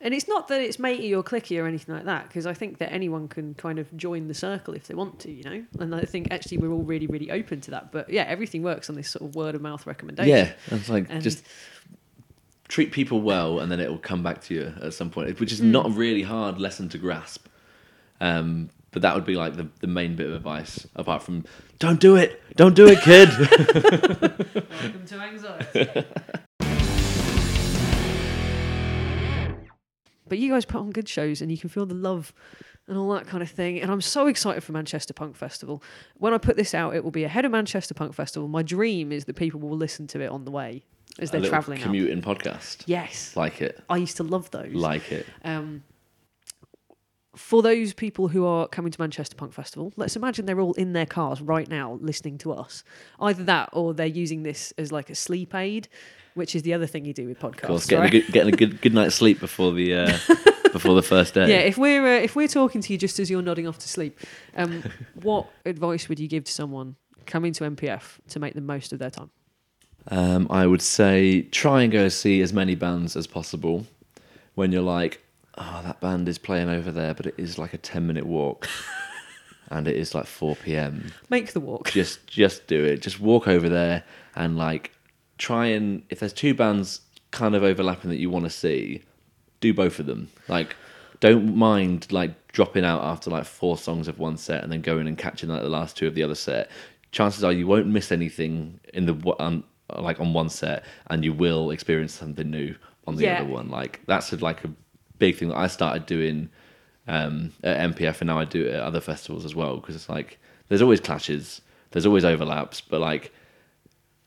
Speaker 1: and it's not that it's matey or clicky or anything like that, because I think that anyone can kind of join the circle if they want to, you know. And I think actually we're all really, really open to that. But yeah, everything works on this sort of word of mouth recommendation.
Speaker 2: Yeah. It's like
Speaker 1: And-
Speaker 2: just treat people well and then it will come back to you at some point, which is
Speaker 1: Mm.
Speaker 2: not a really hard lesson to grasp. Um, but that would be like the, the main bit of advice, apart from don't do it, don't do it, kid.
Speaker 1: Welcome to anxiety. but you guys put on good shows, and you can feel the love and all that kind of thing. And I'm so excited for Manchester Punk Festival. When I put this out, it will be ahead of Manchester Punk Festival. My dream is that people will listen to it on the way as they're traveling.
Speaker 2: commuting podcast.
Speaker 1: Yes,
Speaker 2: Like it.
Speaker 1: I used to love those.
Speaker 2: Like it.
Speaker 1: Um, for those people who are coming to Manchester Punk Festival, let's imagine they're all in their cars right now listening to us. Either that or they're using this as like a sleep aid, which is the other thing you do with podcasts.
Speaker 2: Of course, getting
Speaker 1: right?
Speaker 2: a good getting a good good night's sleep before the uh, before the first day.
Speaker 1: Yeah, if we're uh, if we're talking to you just as you're nodding off to sleep, um, what advice would you give to someone coming to MPF to make the most of their time?
Speaker 2: Um, I would say try and go see as many bands as possible. When you're like, oh, that band is playing over there, but it is like a ten minute walk, and it is like four p.m.
Speaker 1: Make the walk.
Speaker 2: Just just do it. Just walk over there and like try and if there's two bands kind of overlapping that you want to see, do both of them. Like, don't mind like dropping out after like four songs of one set and then going and catching like the last two of the other set. Chances are you won't miss anything in the um, like on one set, and you will experience something new on the
Speaker 1: Yeah.
Speaker 2: other one. Like that's like a big thing that I started doing um, at MPF, and now I do it at other festivals as well because it's like there's always clashes, there's always overlaps, but like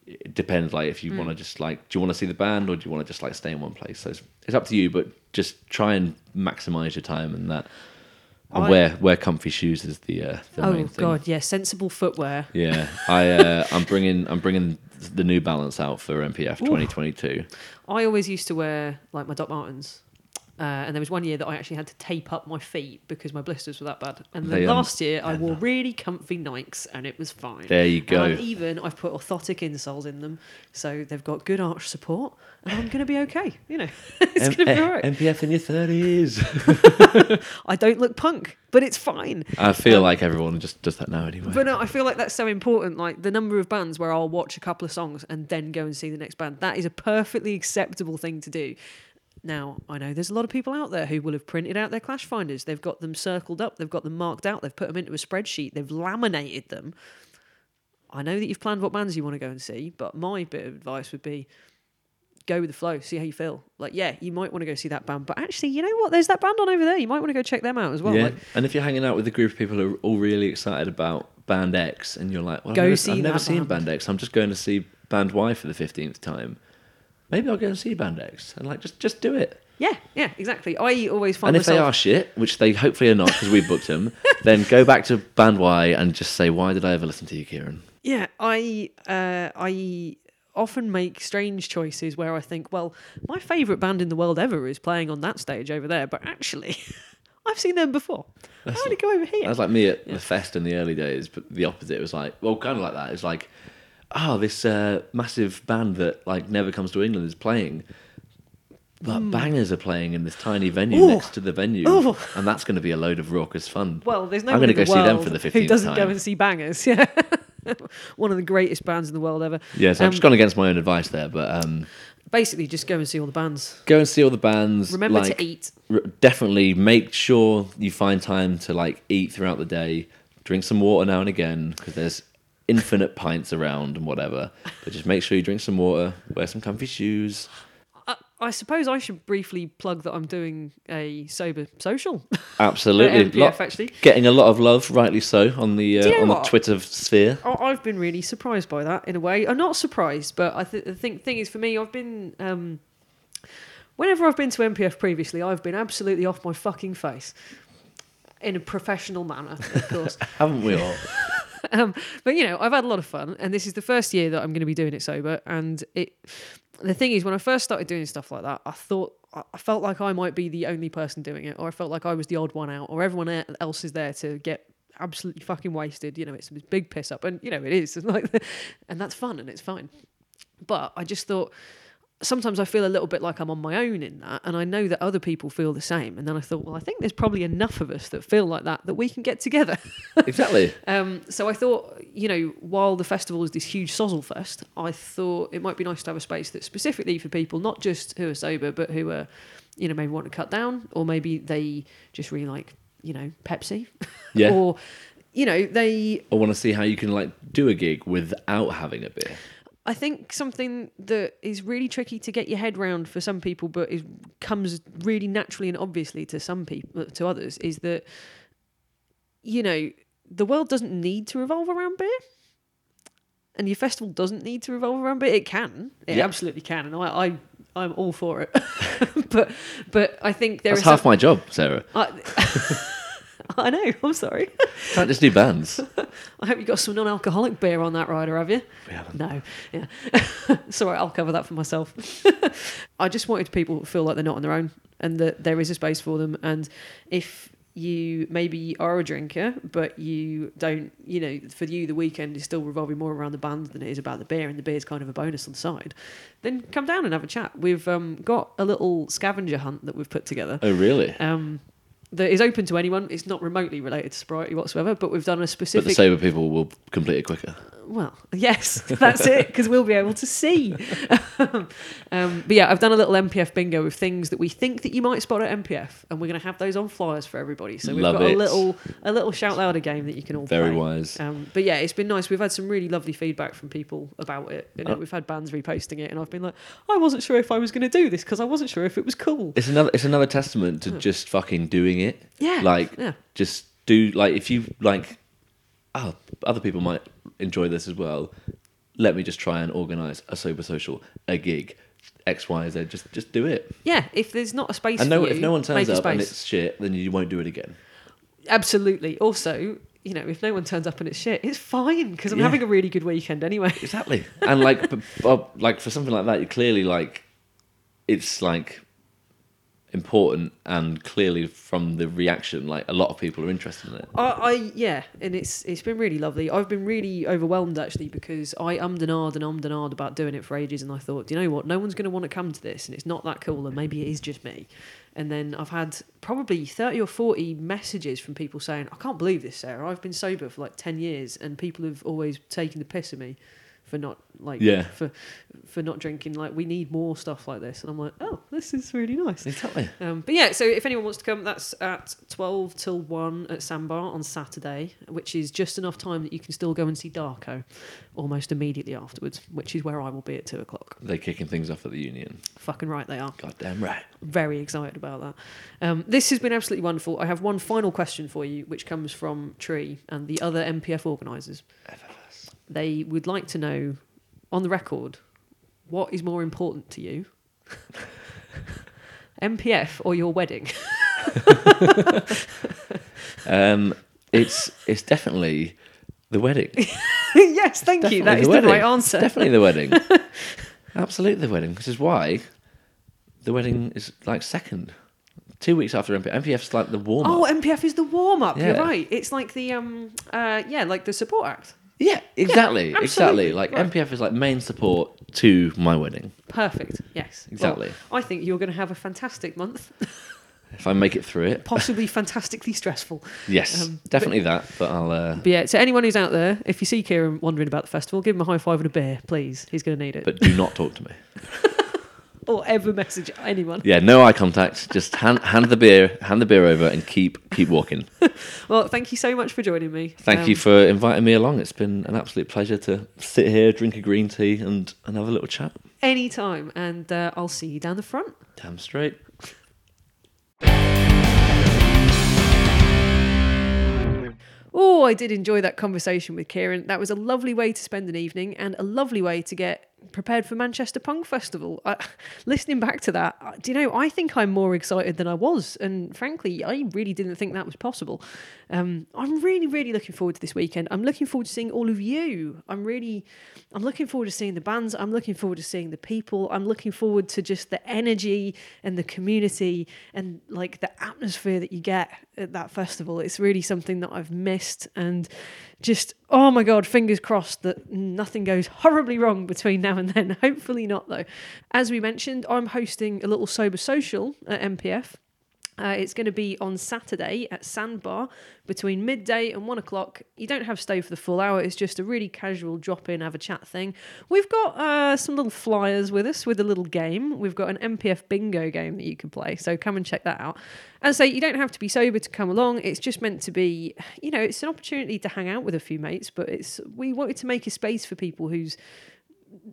Speaker 2: it depends. Like if you
Speaker 1: Hmm.
Speaker 2: want to just like, do you want to see the band or do you want to just like stay in one place? So it's, it's up to you, but just try and maximize your time and that. And
Speaker 1: I-
Speaker 2: wear wear comfy shoes is the uh, the
Speaker 1: Oh
Speaker 2: main thing.
Speaker 1: God, yeah, sensible footwear.
Speaker 2: Yeah, I uh, I'm bringing I'm bringing the New Balance out for MPF 2022.
Speaker 1: I always used to wear like my Doc Martens. Uh, and there was one year that I actually had to tape up my feet because my blisters were that bad. And then
Speaker 2: They, um,
Speaker 1: last year I wore really comfy Nikes and it was fine.
Speaker 2: There you go.
Speaker 1: And I've even I've put orthotic insoles in them, so they've got good arch support, and I'm going to be okay. You know, it's
Speaker 2: M-
Speaker 1: going to be
Speaker 2: eh,
Speaker 1: all right.
Speaker 2: MPF in your thirties.
Speaker 1: I don't look punk, but it's fine.
Speaker 2: I feel like everyone just does that now anyway.
Speaker 1: But no, I feel like that's so important. Like the number of bands where I'll watch a couple of songs and then go and see the next band. That is a perfectly acceptable thing to do. Now, I know there's a lot of people out there who will have printed out their clash finders. They've got them circled up, they've got them marked out, they've put them into a spreadsheet, they've laminated them. I know that you've planned what bands you want to go and see, but my bit of advice would be go with the flow, see how you feel. Like, yeah, you might want to go see that band, but actually, you know what? There's that band on over there. You might want to go check them out as well.
Speaker 2: yeah,
Speaker 1: Like,
Speaker 2: and if you're hanging out with a group of people who are all really excited about Band X, and you're like, well,
Speaker 1: Go
Speaker 2: I've never,
Speaker 1: see
Speaker 2: I've never seen
Speaker 1: band.
Speaker 2: Band X. I'm just going to see Band Y for the fifteenth time. Maybe I'll go and see Bandex and like just just do it.
Speaker 1: yeah, yeah, exactly. I always find
Speaker 2: And if they are shit, which they hopefully are not because we booked them, then go back to Band Y and just say, why did I ever listen to you, Kieran?
Speaker 1: Yeah, I uh, I often make strange choices where I think, well, my favourite band in the world ever is playing on that stage over there, but actually, I've seen them before. Why would it go over here?
Speaker 2: That was like me at the fest in the early days, but the opposite was like, well, kind of like that. It's like, oh, this uh, massive band that like never comes to England is playing, but bangers are playing in this tiny venue.
Speaker 1: Ooh.
Speaker 2: next to the venue,
Speaker 1: Ooh.
Speaker 2: and that's going to be a load of raucous fun.
Speaker 1: well, there's no
Speaker 2: I'm
Speaker 1: in the
Speaker 2: go see them for the 15th time.
Speaker 1: who
Speaker 2: 15th
Speaker 1: doesn't go
Speaker 2: time.
Speaker 1: and see bangers. Yeah, one of the greatest bands in the world ever.
Speaker 2: Yeah, so I've
Speaker 1: Um,
Speaker 2: just gone against my own advice there, but um,
Speaker 1: Basically, just go and see all the bands.
Speaker 2: go and see all the bands.
Speaker 1: Remember
Speaker 2: like,
Speaker 1: to eat.
Speaker 2: r- definitely make sure you find time to like eat throughout the day drink some water now and again because there's infinite pints around and whatever but just make sure you drink some water wear some comfy shoes.
Speaker 1: I, I suppose I should briefly plug that I'm doing a sober social.
Speaker 2: Absolutely.
Speaker 1: MPF.
Speaker 2: Lot-
Speaker 1: Actually,
Speaker 2: getting a lot of love rightly so on the uh,
Speaker 1: you know
Speaker 2: on the twitter sphere.
Speaker 1: I- I've been really surprised by that in a way. I'm not surprised, but I th- the think thing is for me, I've been um, whenever I've been to MPF previously, I've been absolutely off my fucking face. In a professional manner, of course.
Speaker 2: haven't we all
Speaker 1: um, but you know, I've had a lot of fun, and this is the first year that I'm going to be doing it sober. And it, the thing is, when I first started doing stuff like that, I thought I felt like I might be the only person doing it, or I felt like I was the odd one out, or everyone else is there to get absolutely fucking wasted. You know, it's this big piss up, and you know it is, It's like, and that's fun and it's fine. But I just thought sometimes I feel a little bit like I'm on my own in that, and I know that other people feel the same. And then I thought, well, I think there's probably enough of us that feel like that that we can get together.
Speaker 2: exactly
Speaker 1: Um, so I thought, you know, while the festival is this huge sozzle fest, I thought it might be nice to have a space that's specifically for people, not just who are sober, but who are, you know, maybe want to cut down, or maybe they just really like, you know, Pepsi,
Speaker 2: yeah
Speaker 1: or, you know, they.
Speaker 2: i want to see how you can like do a gig without having a beer
Speaker 1: I think something that is really tricky to get your head round for some people, but is comes really naturally and obviously to some people, uh, to others, is that you know, the world doesn't need to revolve around beer. And your festival doesn't need to revolve around beer. It can. It
Speaker 2: Yeah.
Speaker 1: absolutely can. And I, I I'm all for it. but but I think there
Speaker 2: That's
Speaker 1: is
Speaker 2: half
Speaker 1: some-
Speaker 2: my job, Sarah.
Speaker 1: I, I know. I'm sorry.
Speaker 2: Can't just do bands.
Speaker 1: I hope you got some non-alcoholic beer on that rider, have you?
Speaker 2: We haven't.
Speaker 1: No. Yeah. it's all right. I'll cover that for myself. I just wanted people to feel like they're not on their own and that there is a space for them. And if you maybe are a drinker, but you don't, you know, for you the weekend is still revolving more around the band than it is about the beer, and the beer is kind of a bonus on the side, then come down and have a chat. We've um, got a little scavenger hunt that we've put together
Speaker 2: Oh, really?
Speaker 1: um, that is open to anyone. It's not remotely related to sobriety whatsoever, but we've done a specific
Speaker 2: But the
Speaker 1: specific.
Speaker 2: sober people will complete it quicker.
Speaker 1: Well, yes, that's it, because we'll be able to see. um, but yeah, I've done a little MPF bingo with things that we think that you might spot at MPF, and we're going to have those on flyers for everybody. So we've
Speaker 2: Love
Speaker 1: got a little a little shout louder game that you can all
Speaker 2: Very
Speaker 1: play.
Speaker 2: wise.
Speaker 1: Um, but yeah, it's been nice. We've had some really lovely feedback from people about it. You know,
Speaker 2: Oh.
Speaker 1: we've had bands reposting it, and I've been like, I wasn't sure if I was going to do this because I wasn't sure if it was cool.
Speaker 2: It's another. It's another testament to just fucking doing it.
Speaker 1: Yeah,
Speaker 2: Like,
Speaker 1: yeah.
Speaker 2: just do like if you like. Oh, other people might enjoy this as well. Let me just try and organise a sober social, a gig, X, Y, Z. Just, just do it.
Speaker 1: Yeah, if there's not a space
Speaker 2: And no,
Speaker 1: you,
Speaker 2: if no one turns up and it's shit, then you won't do it again.
Speaker 1: Absolutely. Also, you know, if no one turns up and it's shit, it's fine because I'm
Speaker 2: Yeah.
Speaker 1: having a really good weekend anyway.
Speaker 2: Exactly. And like, like for something like that, you clearly like, it's like important and clearly from the reaction, like a lot of people are interested in it.
Speaker 1: I, I yeah, and it's it's been really lovely. I've been really overwhelmed actually because I ummed and and ummed and ahed about doing it for ages, and I thought, you know what? No one's going to want to come to this, and it's not that cool, and maybe it is just me. And then I've had probably thirty or forty messages from people saying, "I can't believe this, Sarah. I've been sober for like ten years, and people have always taken the piss of me." For not like
Speaker 2: Yeah.
Speaker 1: for for not drinking like we need more stuff like this and I'm like oh this is really nice
Speaker 2: Exactly.
Speaker 1: um, but yeah, so if anyone wants to come, that's at 12 till 1 at Sandbar on Saturday, which is just enough time that you can still go and see Darko almost immediately afterwards, which is where I will be at 2 o'clock.
Speaker 2: They're kicking things off at the union.
Speaker 1: Fucking right, they are.
Speaker 2: Goddamn right.
Speaker 1: Very excited about that. Um, this has been absolutely wonderful. I have one final question for you, which comes from Tree and the other MPF organisers. They would like to know, on the record, what is more important to you? MPF or your wedding?
Speaker 2: Um, it's it's definitely the wedding.
Speaker 1: yes, thank you. That is the,
Speaker 2: wedding.
Speaker 1: right answer.
Speaker 2: Definitely the wedding. Absolutely the wedding. Which is why the wedding is like second. Two weeks after MPF. MPF's like the warm up.
Speaker 1: Oh, MPF is the warm up. You're right. It's like the um uh yeah, like the support act.
Speaker 2: Yeah, exactly.
Speaker 1: absolutely.
Speaker 2: exactly. Like
Speaker 1: Right.
Speaker 2: MPF is like main support to my wedding.
Speaker 1: Perfect. Yes.
Speaker 2: Exactly.
Speaker 1: Well, I think you're going to have a fantastic month,
Speaker 2: If I make it through it.
Speaker 1: possibly fantastically stressful.
Speaker 2: Yes.
Speaker 1: Um,
Speaker 2: definitely that. But I'll uh,
Speaker 1: But yeah, so anyone who's out there, if you see Kieran wandering about the festival, give him a high five and a beer, please. He's going to need it.
Speaker 2: but do not talk to me.
Speaker 1: or ever message anyone.
Speaker 2: Yeah, no eye contact. Just hand hand the beer hand the beer over and keep keep walking.
Speaker 1: Well, thank you so much for joining me.
Speaker 2: Thank
Speaker 1: Um,
Speaker 2: you for inviting me along. It's been an absolute pleasure to sit here, drink a green tea, and, and have a little chat.
Speaker 1: Anytime, and uh, I'll see you down the front.
Speaker 2: Damn straight.
Speaker 1: Oh, I did enjoy that conversation with Kieran. That was a lovely way to spend an evening and a lovely way to get prepared for Manchester Punk Festival. I, listening back to that, do you know, I think I'm more excited than I was. And frankly, I really didn't think that was possible. Um, I'm really, really looking forward to this weekend. I'm looking forward to seeing all of you. I'm really, I'm looking forward to seeing the bands. I'm looking forward to seeing the people. I'm looking forward to just the energy and the community and like the atmosphere that you get at that festival. It's really something that I've missed and just oh my god, fingers crossed that nothing goes horribly wrong between now and then. Hopefully not though. As we mentioned, I'm hosting a little sober social at MPF. Uh, it's going to be on Saturday at Sandbar between midday and one o'clock. You don't have to stay for the full hour. It's just a really casual drop in, have a chat thing. We've got uh, some little flyers with us with a little game. We've got an MPF bingo game that you can play. So come and check that out. And so you don't have to be sober to come along. It's just meant to be, you know, it's an opportunity to hang out with a few mates. But it's we wanted to make a space for people whose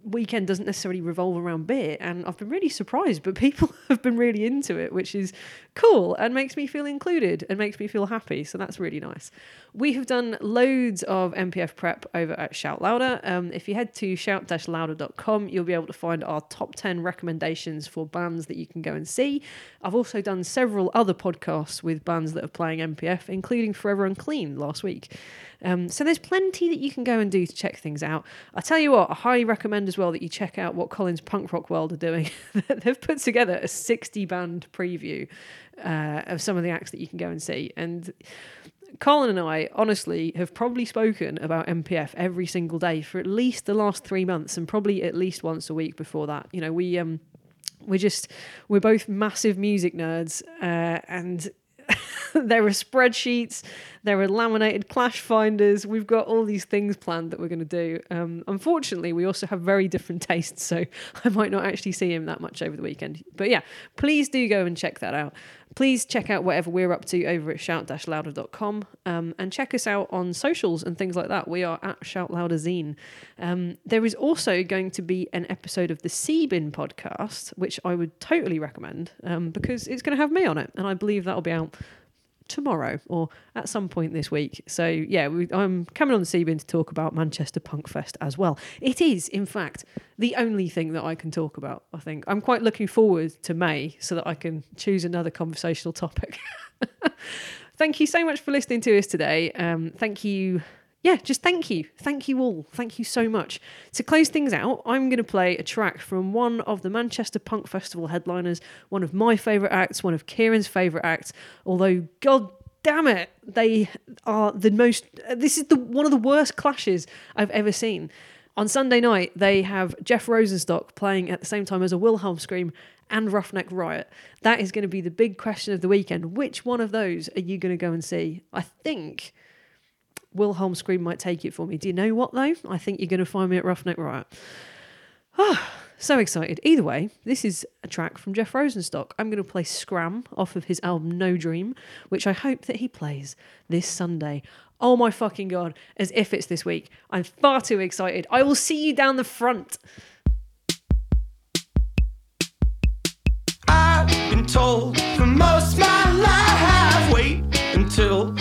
Speaker 1: weekend doesn't necessarily revolve around beer and I've been really surprised but people have been really into it which is cool and makes me feel included and makes me feel happy so that's really nice. We have done loads of MPF prep over at Shout Louder. Um, if you head to shout-louder.com you'll be able to find our top 10 recommendations for bands that you can go and see. I've also done several other podcasts with bands that are playing MPF including Forever Unclean last week. Um, so there's plenty that you can go and do to check things out. I tell you what, I highly recommend as well that you check out what Colin's Punk Rock World are doing. They've put together a 60 band preview uh, of some of the acts that you can go and see. And Colin and I honestly have probably spoken about MPF every single day for at least the last three months, and probably at least once a week before that. You know, we um, we're just we're both massive music nerds, uh, and there are spreadsheets, there are laminated clash finders. We've got all these things planned that we're going to do. Um, unfortunately, we also have very different tastes, so I might not actually see him that much over the weekend. But yeah, please do go and check that out. Please check out whatever we're up to over at shout-louder.com um, and check us out on socials and things like that. We are at Shout Louder Zine. Um, there is also going to be an episode of the Seabin podcast, which I would totally recommend um, because it's going to have me on it, and I believe that'll be out tomorrow or at some point this week. So yeah, we, I'm coming on the Seabin to talk about Manchester Punk Fest as well. It is, in fact, the only thing that I can talk about. I think I'm quite looking forward to May so that I can choose another conversational topic. thank you so much for listening to us today. Um, thank you yeah, just thank you. Thank you all. Thank you so much. To close things out, I'm going to play a track from one of the Manchester Punk Festival headliners, one of my favourite acts, one of Kieran's favourite acts, although, god damn it, they are the most. This is the one of the worst clashes I've ever seen. On Sunday night, they have Jeff Rosenstock playing at the same time as a Wilhelm Scream and Roughneck Riot. That is going to be the big question of the weekend. Which one of those are you going to go and see? I think Wilhelm Scream might take it for me. Do you know what though? I think you're going to find me at Roughneck Riot. Ah, so excited. Either way, this is a track from Jeff Rosenstock. I'm going to play Scram off of his album No Dream, which I hope that he plays this Sunday. Oh my fucking god, as if it's this week. I'm far too excited. I will see you down the front.
Speaker 3: I've been told for most my life, wait until